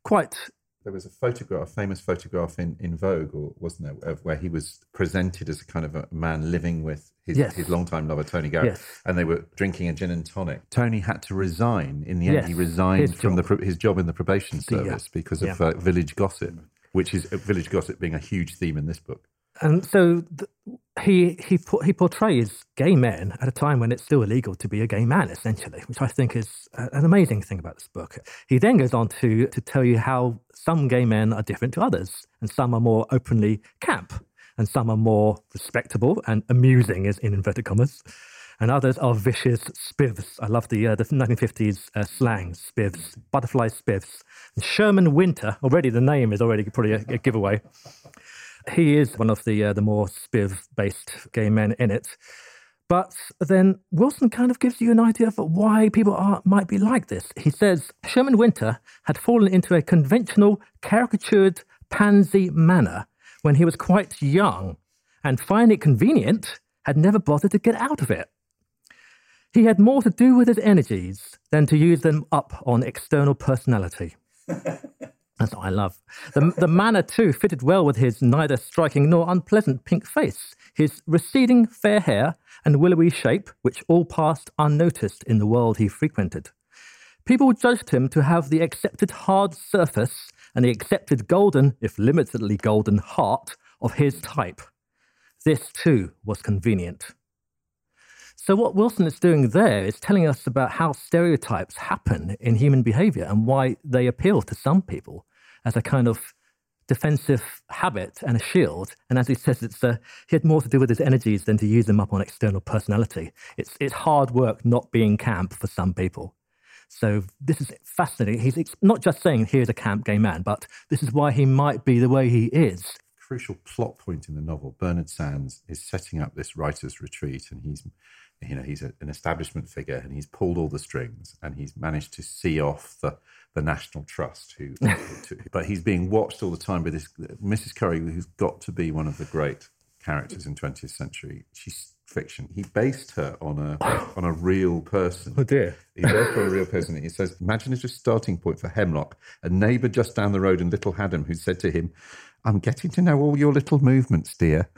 C: quite
A: There was a photograph, a famous photograph in, in Vogue, or wasn't there, of where he was presented as a kind of a man living with his,
C: Yes.
A: his longtime lover, Tony Garrett,
C: Yes.
A: and they were drinking a gin and tonic. Tony had to resign. In the end,
C: Yes,
A: he resigned
C: his
A: from the,
C: job.
A: pro- his job in the probation
C: The,
A: service because of
C: yeah.
A: uh, village gossip, which is uh, village gossip being a huge theme in this book.
C: And so th- he he he portrays gay men at a time when it's still illegal to be a gay man, essentially, which I think is an amazing thing about this book. He then goes on to to tell you how some gay men are different to others, and some are more openly camp, and some are more respectable and amusing, as in inverted commas. And others are vicious spivs. I love the uh, the 1950s uh, slang spivs, butterfly spivs. And Sherman Winter, already the name is already probably a, a giveaway he is one of the uh, the more spiv based gay men in it. But then Wilson kind of gives you an idea of why people are might be like this. He says Sherman Winter had fallen into a conventional, caricatured pansy manner when he was quite young, and finding it convenient, had never bothered to get out of it. He had more to do with his energies than to use them up on external personality. That's what I love. The, the manner, too, fitted well with his neither striking nor unpleasant pink face, his receding fair hair and willowy shape, which all passed unnoticed in the world he frequented. People judged him to have the accepted hard surface and the accepted golden, if limitedly golden, heart of his type. This, too, was convenient. So, what Wilson is doing there is telling us about how stereotypes happen in human behavior and why they appeal to some people as a kind of defensive habit and a shield. And as he says, it's uh, he had more to do with his energies than to use them up on external personality. It's, it's hard work not being camp for some people. So, this is fascinating. He's ex- not just saying, here's a camp gay man, but this is why he might be the way he is.
A: Crucial plot point in the novel. Bernard Sands is setting up this writers' retreat, and he's, you know, he's a, an establishment figure, and he's pulled all the strings, and he's managed to see off the the National Trust, who, to, but he's being watched all the time by this Mrs. Curry, who's got to be one of the great characters in 20th century. She's fiction. He based her on a on a real person.
C: Oh, dear.
A: He based her on a real person. He says, a starting point for Hemlock, a neighbour just down the road in Little Haddam who said to him, I'm getting to know all your little movements, dear.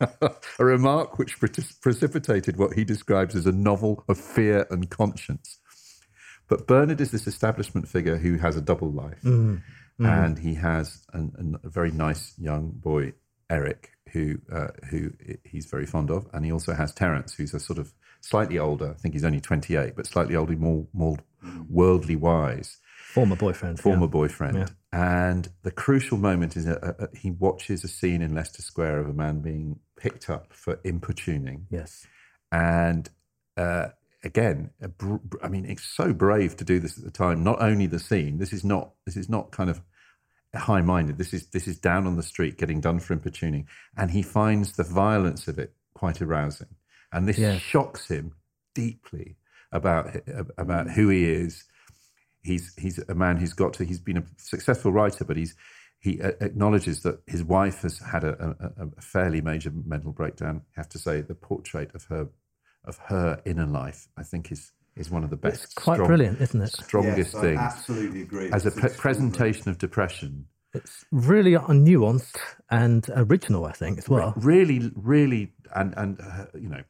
A: a remark which pre- precipitated what he describes as a novel of fear and conscience. But Bernard is this establishment figure who has a double life. And he has an, an, a very nice young boy, Eric, who uh, who he's very fond of. And he also has Terence, who's a sort of slightly older, I think he's only 28, but slightly older, more, more worldly wise
C: Former boyfriend. yeah.
A: former boyfriend.
C: Yeah.
A: And the crucial moment is that uh, uh, he watches a scene in Leicester Square of a man being picked up for importuning.
C: Yes.
A: And uh, again, br- br- I mean, it's so brave to do this at the time. Not only the scene, this is not this is not kind of high-minded. This is this is down on the street getting done for importuning, and he finds the violence of it quite arousing, and this
C: Yes.
A: shocks him deeply about about who he is. He's he's a man who's got to. He's been a successful writer, but he's he uh, acknowledges that his wife has had a, a, a fairly major mental breakdown. I have to say, the portrait of her of her inner life, I think, is is one of the best.
C: It's quite brilliant, isn't it?
A: Strongest
B: Yes, I
A: things
B: absolutely agree.
A: as a
B: It's
A: pre-
B: extraordinary.
A: presentation of depression.
C: It's really nuanced and original, I think, as well.
A: Really, really, and and uh, you know,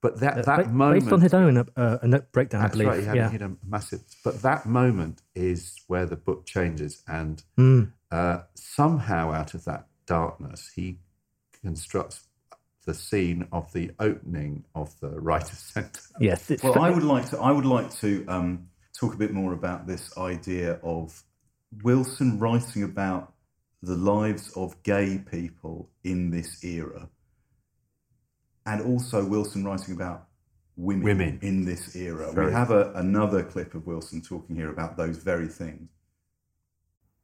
A: but that
C: Uh,
A: that
C: ba-
A: moment
C: based on his own uh, a note breakdown, I
A: That's
C: believe.
A: right. He had,
C: yeah.
A: he had a massive. But that moment is where the book changes, and
C: Mm.
A: uh, somehow out of that darkness, he constructs the scene of the opening of the writers' centre.
C: Yes. It's
B: Well, I would like to. I would like to um, talk a bit more about this idea of Wilson writing about the lives of gay people in this era, and also Wilson writing about women,
A: Women.
B: in this era.
A: Very-
B: We have a, another clip of Wilson talking here about those very things.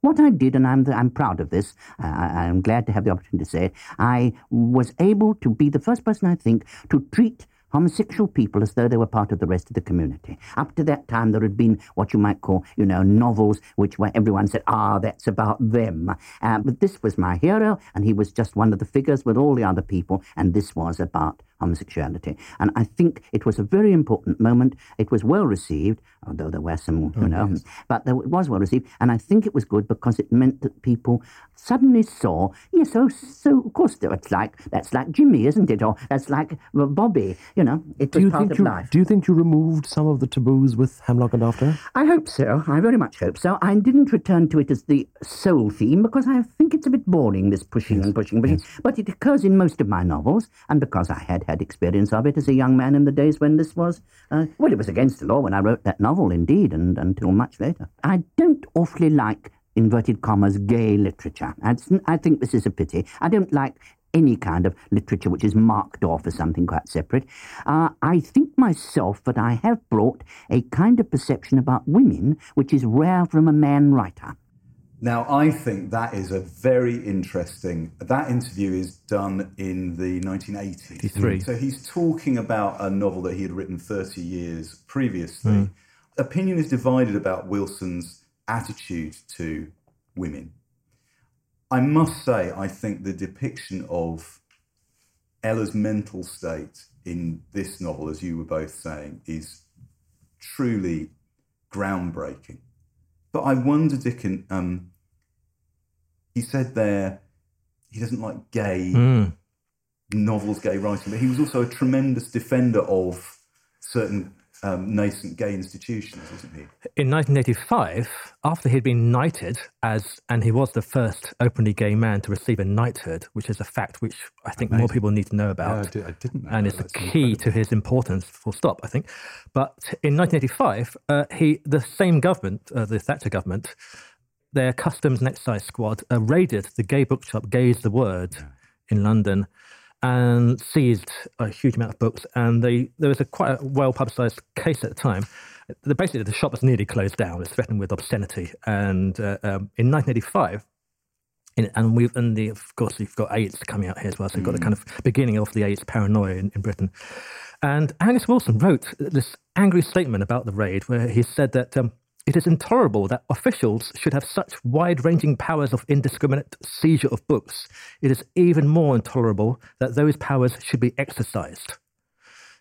F: What I did, and I'm, I'm proud of this, uh, I'm glad to have the opportunity to say it, I was able to be the first person, I think, to treat homosexual people as though they were part of the rest of the community. Up to that time, there had been what you might call, you know, novels which where everyone said, ah, that's about them. Uh, but this was my hero, and he was just one of the figures with all the other people, and this was about homosexuality. And I think it was a very important moment. It was well received, although there were some, you oh, know, but there, it was well received. And I think it was good because it meant that people suddenly saw, yes, oh, so of course it's like that's like Jimmy, isn't it? Or that's like Bobby. You know, it
H: Do
F: was
H: you
F: part
H: think
F: of
H: you
F: life.
H: do you think you removed some of the taboos with Hemlock and After?
F: I hope so. I very much hope so. I didn't return to it as the sole theme because I think it's a bit boring, this pushing and pushing, pushing. But it occurs in most of my novels, and because I had had experience of it as a young man in the days when this was, uh, well, it was against the law when I wrote that novel, indeed, and until much later. I don't awfully like inverted commas gay literature. That's, I think this is a pity. I don't like any kind of literature which is marked off as something quite separate. Uh, I think myself that I have brought a kind of perception about women which is rare from a man writer.
B: Now, I think that is a very interesting. That interview is done in the 1980s.
C: 83.
B: So he's talking about a novel that he had written 30 years previously. Opinion is divided about Wilson's attitude to women. I must say, I think the depiction of Ella's mental state in this novel, as you were both saying, is truly groundbreaking. But I wonder, Dickon, um, he said there he doesn't like gay novels, gay writing, but he was also a tremendous defender of certain um, nascent gay institutions, wasn't he?
C: In 1985, after he'd been knighted as, and he was the first openly gay man to receive a knighthood, which is a fact which I think more people need to know about.
A: I, did, I didn't know
C: and it's the key to his importance. Full stop. I think. But in 1985, uh, he the same government, uh, the Thatcher government, their customs and excise squad uh, raided the gay bookshop Gay's the Word in London and seized a huge amount of books. And they there was a quite a well publicised case at the time. The, basically, the shop was nearly closed down. It was threatened with obscenity. And uh, um, in 1985. In, and we and the, of course you've got AIDS coming out here as well, so you've got the kind of beginning of the AIDS paranoia in, in Britain. And Angus Wilson wrote this angry statement about the raid, where he said that um, it is intolerable that officials should have such wide-ranging powers of indiscriminate seizure of books. It is even more intolerable that those powers should be exercised.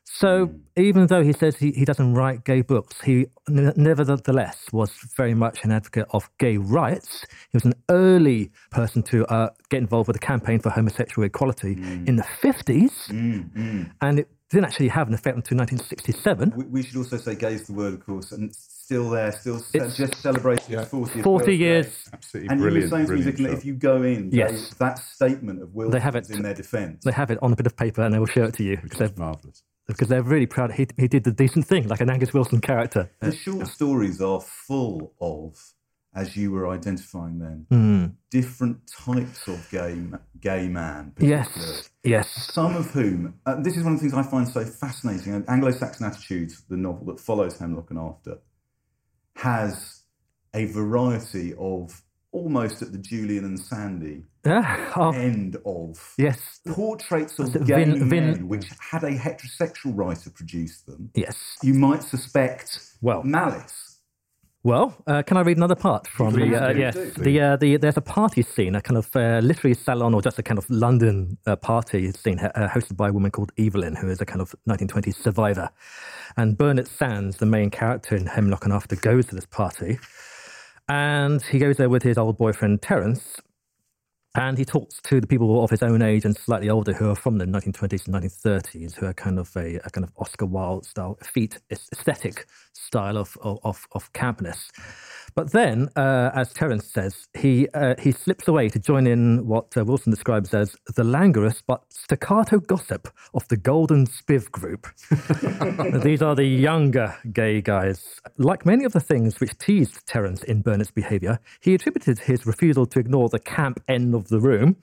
C: So hmm. even though he says he, he doesn't write gay books, he n- nevertheless was very much an advocate of gay rights. He was an early person to uh, get involved with the campaign for homosexual equality hmm. in the 50s. Hmm, and it didn't actually have an effect until 1967.
B: We, we should also say gay is the word, of course, and still there, still
C: It's-
B: just celebrating its 40th
C: 40
B: birthday.
C: years.
A: Absolutely
B: And
A: brilliant.
B: you were saying to me,
A: brilliant
B: Dickon, that
A: shot.
B: if you go in,
C: Yes.
B: they- that statement of Wilson's
C: They have it.
B: in their defence.
C: They have it on a bit of paper and they will show it to you
A: Which
C: because
A: is
C: they're,
A: marvellous.
C: because they're really proud. He, he did the decent thing, like an Angus Wilson character.
B: The short stories are full of, as you were identifying then,
C: Hmm.
B: different types of gay gay man.
C: Yes, yes.
B: Some of whom, uh, this is one of the things I find so fascinating. and Anglo-Saxon Attitudes, the novel that follows Hemlock and After, has a variety of almost at the Julian and Sandy
C: Yeah. Oh,
B: end of
C: yes.
B: portraits of gay
C: Vin- Vin-
B: men, which had a heterosexual writer produce them.
C: Yes.
B: You might suspect
C: Well.
B: malice.
C: Well, uh, can I read another part from
B: Please
C: the? Uh,
B: do,
C: yes,
B: do.
C: the, uh, the there's a party scene, a kind of uh, literary salon or just a kind of London uh, party scene uh, hosted by a woman called Evelyn, who is a kind of 1920s survivor, and Bernard Sands, the main character in Hemlock and After, goes to this party, and he goes there with his old boyfriend Terence, And he talks to the people of his own age and slightly older who are from the 1920s and 1930s, who are kind of a, a kind of Oscar Wilde style, feet aesthetic style of, of, of campness. But then, uh, as Terence says, he uh, he slips away to join in what uh, Wilson describes as the languorous but staccato gossip of the Golden Spiv group. These are the younger gay guys. Like many of the things which teased Terence in Bernard's behaviour, he attributed his refusal to ignore the camp end of the room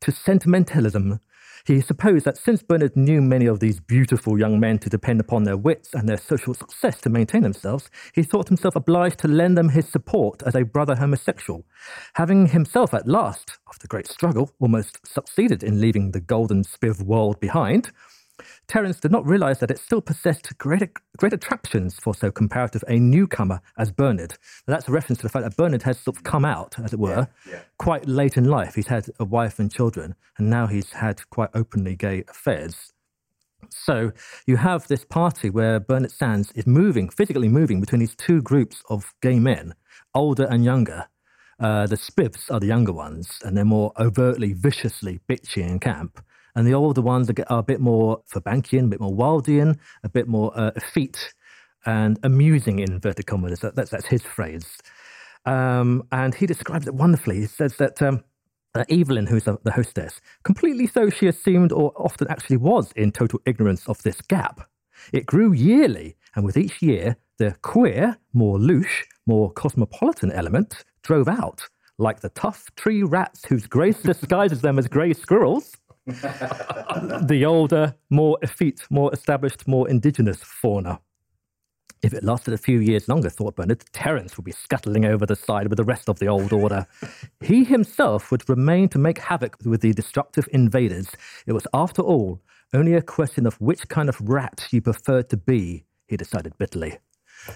C: to sentimentalism he supposed that since Bernard knew many of these beautiful young men to depend upon their wits and their social success to maintain themselves, he thought himself obliged to lend them his support as a brother homosexual. Having himself at last, after great struggle, almost succeeded in leaving the golden spiv world behind, Terence did not realize that it still possessed great, great attractions for so comparative a newcomer as Bernard. Now, that's a reference to the fact that Bernard has sort of come out, as it were, yeah, yeah. quite late in life. He's had a wife and children, and now he's had quite openly gay affairs. So you have this party where Bernard Sands is moving, physically moving between these two groups of gay men, older and younger. Uh, the Spivs are the younger ones, and they're more overtly, viciously bitchy in camp and the older ones are a bit more Firbankian, a bit more Wildian, a bit more uh, effete and amusing in inverted commas. That's, that's his phrase. Um, and he describes it wonderfully. He says that um, uh, Evelyn, who's the, the hostess, completely so she assumed or often actually was in total ignorance of this gap. It grew yearly, and with each year, the queer, more louche, more cosmopolitan element drove out, like the tough tree rats whose grace disguises them as grey squirrels. the older, more effete, more established, more indigenous fauna. If it lasted a few years longer, thought Bernard, Terence would be scuttling over the side with the rest of the old order. he himself would remain to make havoc with the destructive invaders. It was, after all, only a question of which kind of rat you preferred to be, he decided bitterly.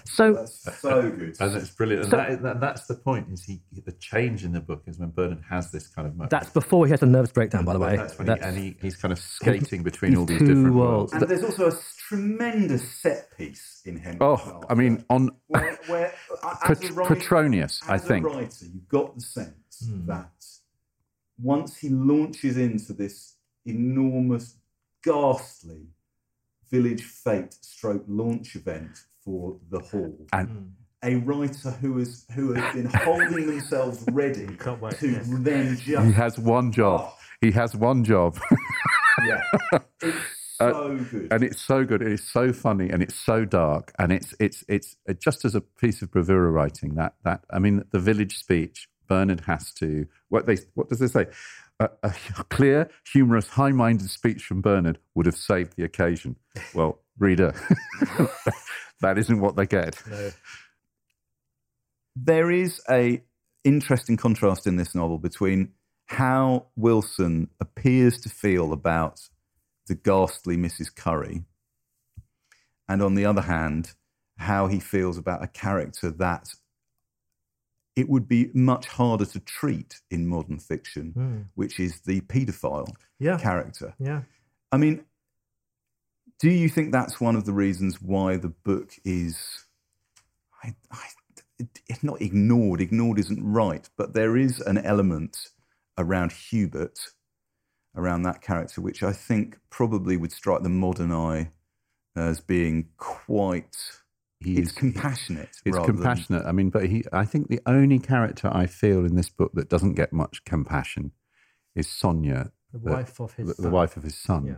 C: So
B: that's so good,
A: and it's brilliant. And so, that, that, that's the point. Is he the change in the book is when Bernard has this kind of moment.
C: That's before he has a nervous breakdown, by the way.
A: That's when that's, he, and he, he's kind of skating between all these different worlds.
B: And there's also a tremendous set piece in him.
A: Oh, I mean, on where, where Pet- writer, Petronius, I think.
B: writer, you got the sense hmm. that once he launches into this enormous, ghastly village fate stroke launch event for the hall. And hmm. a writer who has who has been holding themselves ready to then just
A: he has one job. Oh. He has one job.
B: yeah. It's uh, so good.
A: and it's so good. It's so funny, and it's so dark, and it's it's it's just as a piece of bravura writing. That that I mean, the village speech. Bernard has to what they what does they say? A, a clear, humorous, high-minded speech from Bernard would have saved the occasion. Well, reader, that isn't what they get. No.
B: There is a interesting contrast in this novel between how Wilson appears to feel about the ghastly Mrs. Curry, and on the other hand, how he feels about a character that it would be much harder to treat in modern fiction, mm. which is the paedophile yeah. character.
C: Yeah.
B: I mean, do you think that's one of the reasons why the book is, I, I, it, not ignored? Ignored isn't right, but there is an element around Hubert, around that character, which I think probably would strike the modern eye as being quite. He's, it's compassionate.
A: It's compassionate. Than... I mean, but he. I think the only character I feel in this book that doesn't get much compassion is Sonia,
C: the, the wife of his
A: the,
C: the
A: wife of his son. Yeah.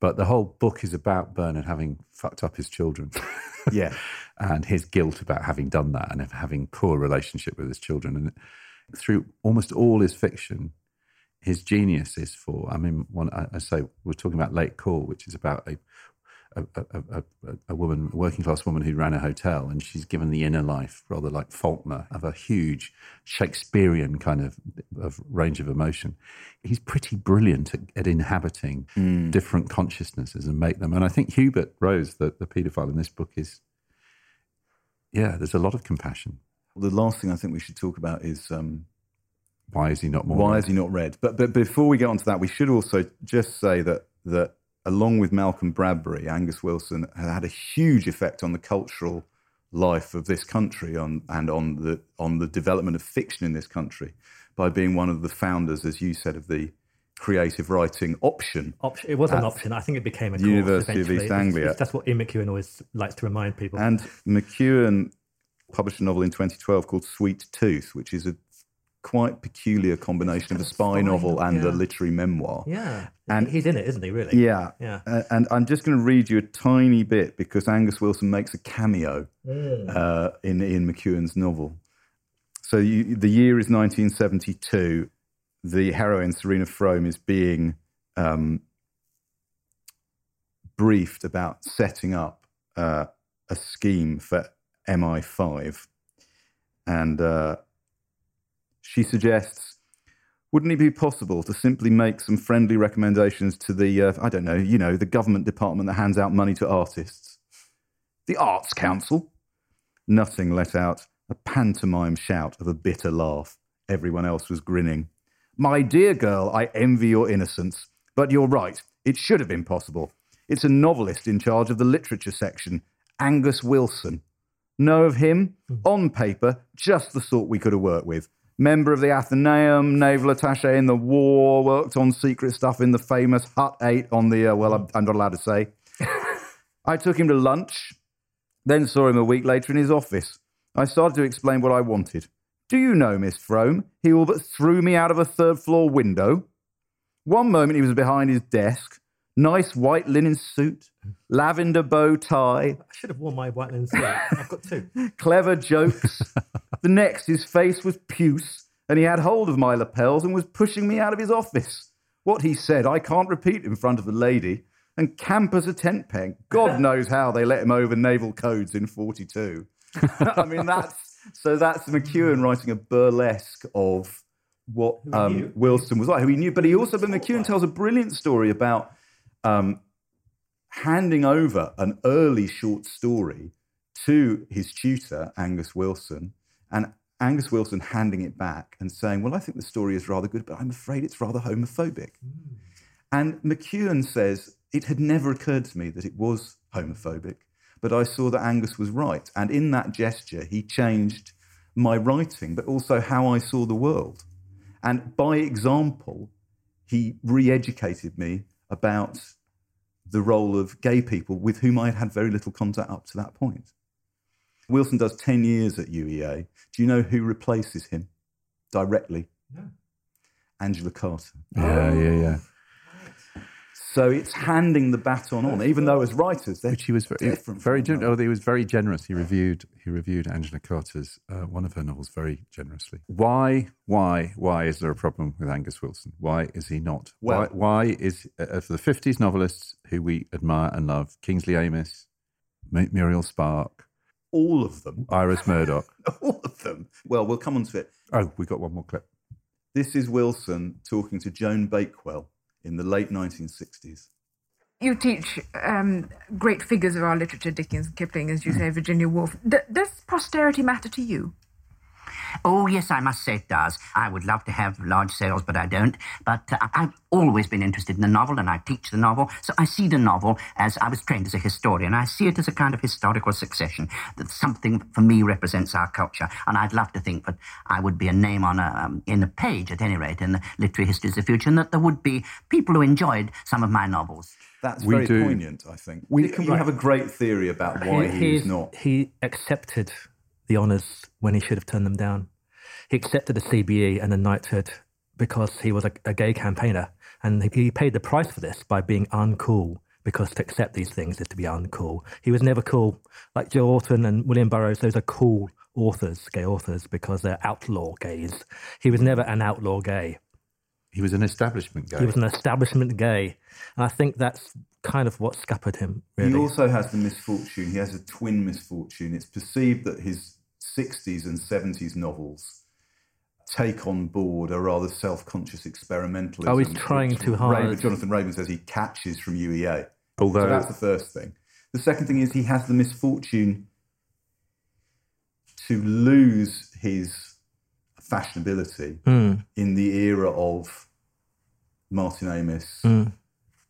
A: But the whole book is about Bernard having fucked up his children.
B: yeah.
A: and his guilt about having done that and having poor relationship with his children. And through almost all his fiction, his genius is for, I mean, one, I, I say, we're talking about Late Call, which is about a a, a, a, a, woman, a working class woman who ran a hotel, and she's given the inner life, rather like Faulkner, of a huge Shakespearean kind of, of range of emotion. He's pretty brilliant at, at inhabiting mm. different consciousnesses and make them. And I think Hubert Rose, the, the paedophile in this book, is, yeah, there's a lot of compassion.
B: Well, the last thing I think we should talk about is. Um,
A: why is he not more?
B: Why
A: read?
B: is he not read? But but before we get on to that, we should also just say that that along with Malcolm Bradbury, Angus Wilson had had a huge effect on the cultural life of this country on, and on the on the development of fiction in this country by being one of the founders, as you said, of the creative writing option.
C: Option, it was an option. I think it became a course
B: University of
C: eventually.
B: East
C: It's-
B: Anglia.
C: it's- that's what Ian McEwan always likes to remind people.
B: And McEwan published a novel in 2012 called Sweet Tooth, which is a quite peculiar combination of a spy,
C: spy
B: novel and
C: yeah.
B: a literary memoir.
C: yeah,
B: And-
C: he's in it, isn't he? Really?
B: Yeah.
C: Yeah.
B: Uh, and I'm just going to read you a tiny bit because Angus Wilson makes a cameo uh, in Ian McEwan's novel. So you, the year is 1972. The heroine, Serena Frome, is being um, briefed about setting up uh, a scheme for MI5. And uh, she suggests wouldn't it be possible to simply make some friendly recommendations to the, uh, I don't know, you know, the government department that hands out money to artists? The Arts Council? Nutting let out a pantomime shout of a bitter laugh. Everyone else was grinning. My dear girl, I envy your innocence. But you're right, it should have been possible. It's a novelist in charge of the literature section, Angus Wilson. Know of him? On paper, just the sort we could have worked with. Member of the Athenaeum, naval attache in the war, worked on secret stuff in the famous Hut 8 on the, uh, well, I'm, I'm not allowed to say. I took him to lunch, then saw him a week later in his office. I started to explain what I wanted. Do you know, Miss Frome, he all but threw me out of a third floor window? One moment he was behind his desk, nice white linen suit, lavender bow tie,
C: I should have worn my white linen suit. I've got two.
B: clever jokes. the next, his face was puce, and he had hold of my lapels and was pushing me out of his office. What he said, I can't repeat in front of the lady. And camp as a tent peg. God knows how they let him over naval codes in 42. I mean, that's so that's McEwan writing a burlesque of what um, Wilson was like, who he knew. But he also, but McEwan tells a brilliant story about um, handing over an early short story to his tutor, Angus Wilson, and Angus Wilson handing it back and saying, Well, I think the story is rather good, but I'm afraid it's rather homophobic. And McEwan says, It had never occurred to me that it was homophobic, but I saw that Angus was right. And in that gesture, he changed my writing, but also how I saw the world. And by example, he re educated me about the role of gay people with whom I had had very little contact up to that point. Wilson does 10 years at UEA. Do you know who replaces him directly? No. Angela Carter.
A: Yeah, yeah, yeah.
B: So it's handing the baton on, even though as writers, they're
A: Which he was very,
B: different.
A: very gen- oh, he was very generous. He reviewed he reviewed Angela Carter's uh, one of her novels very generously. Why, why, why is there a problem with Angus Wilson? Why is he not?
B: Well-
A: why, why is uh, for the fifties novelists who we admire and love, Kingsley Amis, M- Muriel Spark,
B: all of them.
A: Iris Murdoch.
B: All of them. Well, we'll come on to it.
A: Oh, we got one more clip.
B: This is Wilson talking to Joan Bakewell in the late 1960s.
I: You teach um, great figures of our literature, Dickens, and Kipling, as you say, Virginia Woolf. D- does posterity matter to you?
F: Oh, yes, I must say it does. I would love to have large sales, but I don't. But uh, I've always been interested in the novel, and I teach the novel. So I see the novel as I was trained as a historian. I see it as a kind of historical succession. That something for me represents our culture, and I'd love to think that I would be a name on a um, in a page, at any rate, in the literary histories of the future, and that there would be people who enjoyed some of my novels.
B: That's
A: We
B: very
A: do-
B: poignant, I think.
A: we-
B: Dickon, you have a great theory about why he,
C: he's-
B: is not.
C: He accepted the honours when he should have turned them down. He accepted the CBE and the knighthood because he was a, a gay campaigner, and he, he paid the price for this by being uncool. Because to accept these things is to be uncool. He was never cool. Like Joe Orton and William Burroughs, those are cool authors, gay authors, because they're outlaw gays. He was never an outlaw gay.
A: He was an establishment guy.
C: He was an establishment gay. And I think that's kind of what scuppered him, really.
B: He also has the misfortune, he has a twin misfortune. It's perceived that his 60s and 70s novels take on board a rather self conscious experimentalism.
C: Oh, he's trying too hard.
B: Raven- Jonathan Raban says he catches from UEA.
A: Although-
B: so that's the first thing. The second thing is he has the misfortune to lose his fashionability
C: Mm.
B: in the era of Martin Amis,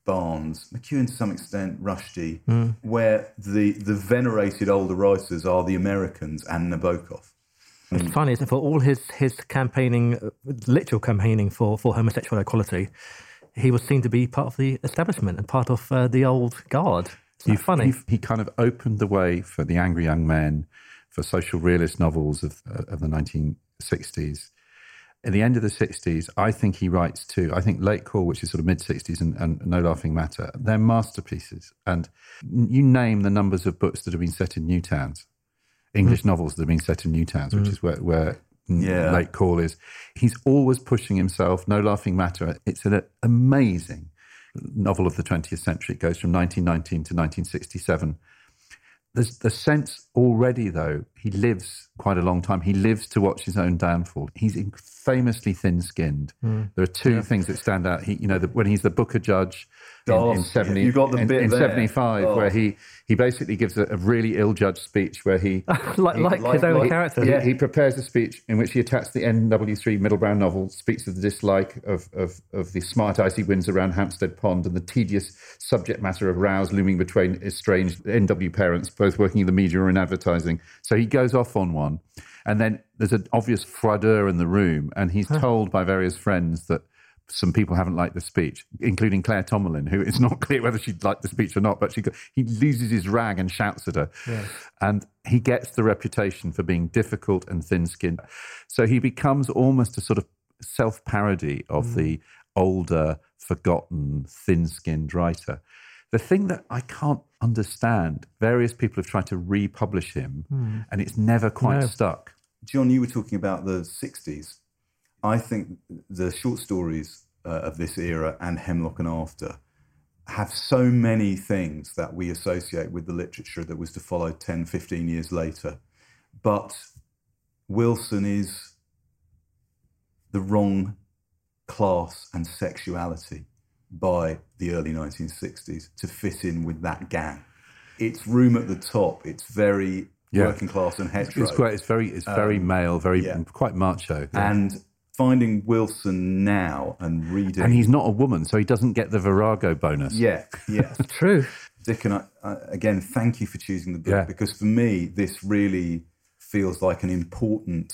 B: Barnes, McEwan to some extent, Rushdie,
C: Mm.
B: where the the venerated older writers are the Americans and Nabokov.
C: It's funny, isn't it? For all his, his campaigning, uh, literal campaigning for, for homosexual equality, he was seen to be part of the establishment and part of uh, the old guard. It's
A: He,
C: funny.
A: he, he kind of opened the way for the angry young men, for social realist novels of, uh, of the 1960s. At the end of the 60s, I think he writes too. I think Late Call, which is sort of mid 60s, and, and No Laughing Matter, they're masterpieces. And you name the numbers of books that have been set in new towns, English novels that have been set in new towns, which
B: Mm.
A: is where, where
B: Yeah.
A: Late Call is. He's always pushing himself. No Laughing Matter. It's an amazing novel of the 20th century. It goes from 1919 to 1967. There's the sense already, though, he lives quite a long time. He lives to watch his own downfall. He's famously thin skinned.
B: Mm.
A: There are two
B: Yeah.
A: things that stand out. He, you know, the, when he's the Booker judge in,
B: Oh,
A: in 70,
B: you got the
A: in,
B: bit
A: in 75,
B: Oh.
A: where he, he basically gives a, a really ill judged speech where he.
C: like,
A: he-
C: like, his own
A: he-
C: character.
A: Yeah, he prepares a speech in which he attacks the NW3 Middlebrow novel, speaks of the dislike of, of, of the smart icy winds around Hampstead Pond and the tedious subject matter of rows looming between estranged NW parents, both working in the media in advertising. So he goes off on one. And then there's an obvious froideur in the room, and he's told by various friends that some people haven't liked the speech, including Claire Tomalin, who it's not clear whether she liked the speech or not, but she he loses his rag and shouts at her.
C: Yeah.
A: And he gets the reputation for being difficult and thin skinned. So he becomes almost a sort of self parody of mm. the older, forgotten, thin skinned writer. The thing that I can't understand, various people have tried to republish him,
B: Hmm.
A: and it's never quite
B: No.
A: stuck.
B: John, you were talking about the 60s. I think the short stories uh, of this era and Hemlock and After have so many things that we associate with the literature that was to follow 10, 15 years later. But Wilson is the wrong class and sexuality by the early 1960s to fit in with that gang. It's room at the top. It's very
A: Yeah.
B: working class and hetero.
A: It's great. It's very, it's very
B: Um,
A: male, very
B: yeah.
A: quite macho. yeah.
B: And finding Wilson now and reading.
A: and he's not a woman, so he doesn't get the virago bonus.
B: Yeah, yeah.
C: True.
B: Dickon, I, uh, again, thank you for choosing the book because for me, this really feels like an important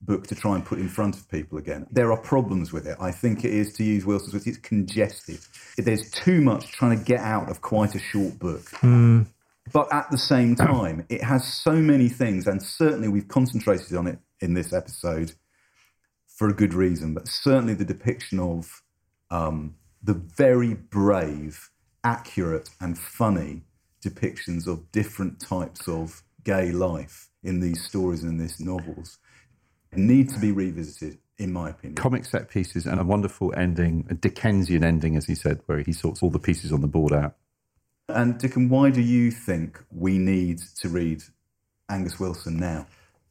B: book to try and put in front of people again. There are problems with it. I think it is, to use Wilson's words, it's congested. There's too much trying to get out of quite a short book.
C: Mm.
B: But at the same time, it has so many things, and certainly we've concentrated on it in this episode for a good reason. But certainly the depiction of um, the very brave, accurate, and funny depictions of different types of gay life in these stories and in these novels need to be revisited, in my opinion.
A: Comic set pieces and a wonderful ending, a Dickensian ending, as he said, where he sorts all the pieces on the board out.
B: And Dickon, why do you think we need to read Angus Wilson now?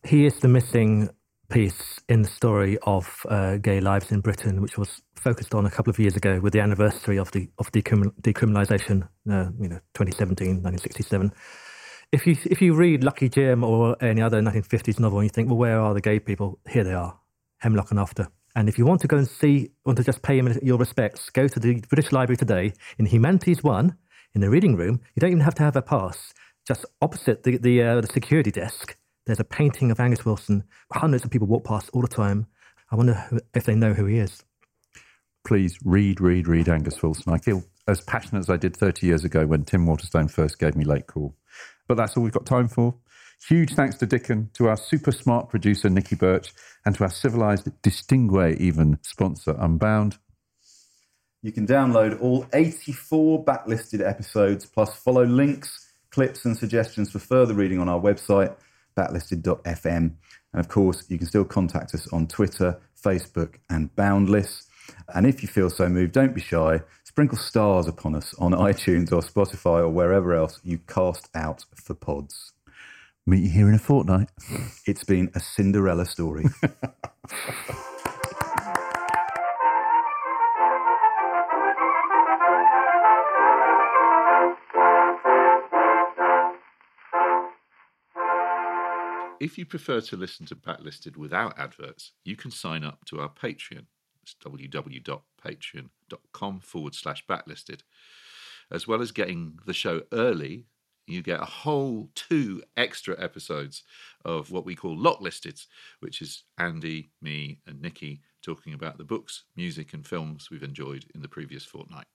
C: he is the missing piece in the story of uh, gay lives in Britain, which was focused on a couple of years ago with the anniversary of the of decrimin- decriminalisation, uh, you know, 2017, 1967. If you if you read Lucky Jim or any other 1950s novel and you think, well, where are the gay people? Here they are, Hemlock and After. And if you want to go and see, want to just pay your respects, go to the British Library today in Humanities One in the reading room. You don't even have to have a pass. Just opposite the the, uh, the security desk, there's a painting of Angus Wilson. Hundreds of people walk past all the time. I wonder if they know who he is.
A: Please read, read, read Angus Wilson. I feel as passionate as I did 30 years ago when Tim Waterstone first gave me Late Call. But that's all we've got time for. Huge thanks to Dickon, to our super smart producer, Nikki Birch, and to our civilized, distingue even sponsor, Unbound.
B: You can download all 84 backlisted episodes, plus follow links, clips, and suggestions for further reading on our website, backlisted.fm. And of course, you can still contact us on Twitter, Facebook, and Boundless. And if you feel so moved, don't be shy. Sprinkle stars upon us on iTunes or Spotify or wherever else you cast out for pods.
A: Meet you here in a fortnight.
B: It's been a Cinderella story.
J: If you prefer to listen to Backlisted without adverts, you can sign up to our Patreon.
A: That's www.patreon.com forward slash backlisted. As well as getting the show early, you get a whole two extra episodes of what we call Locklisted, which is Andy, me, and Nikki talking about the books, music, and films we've enjoyed in the previous fortnight.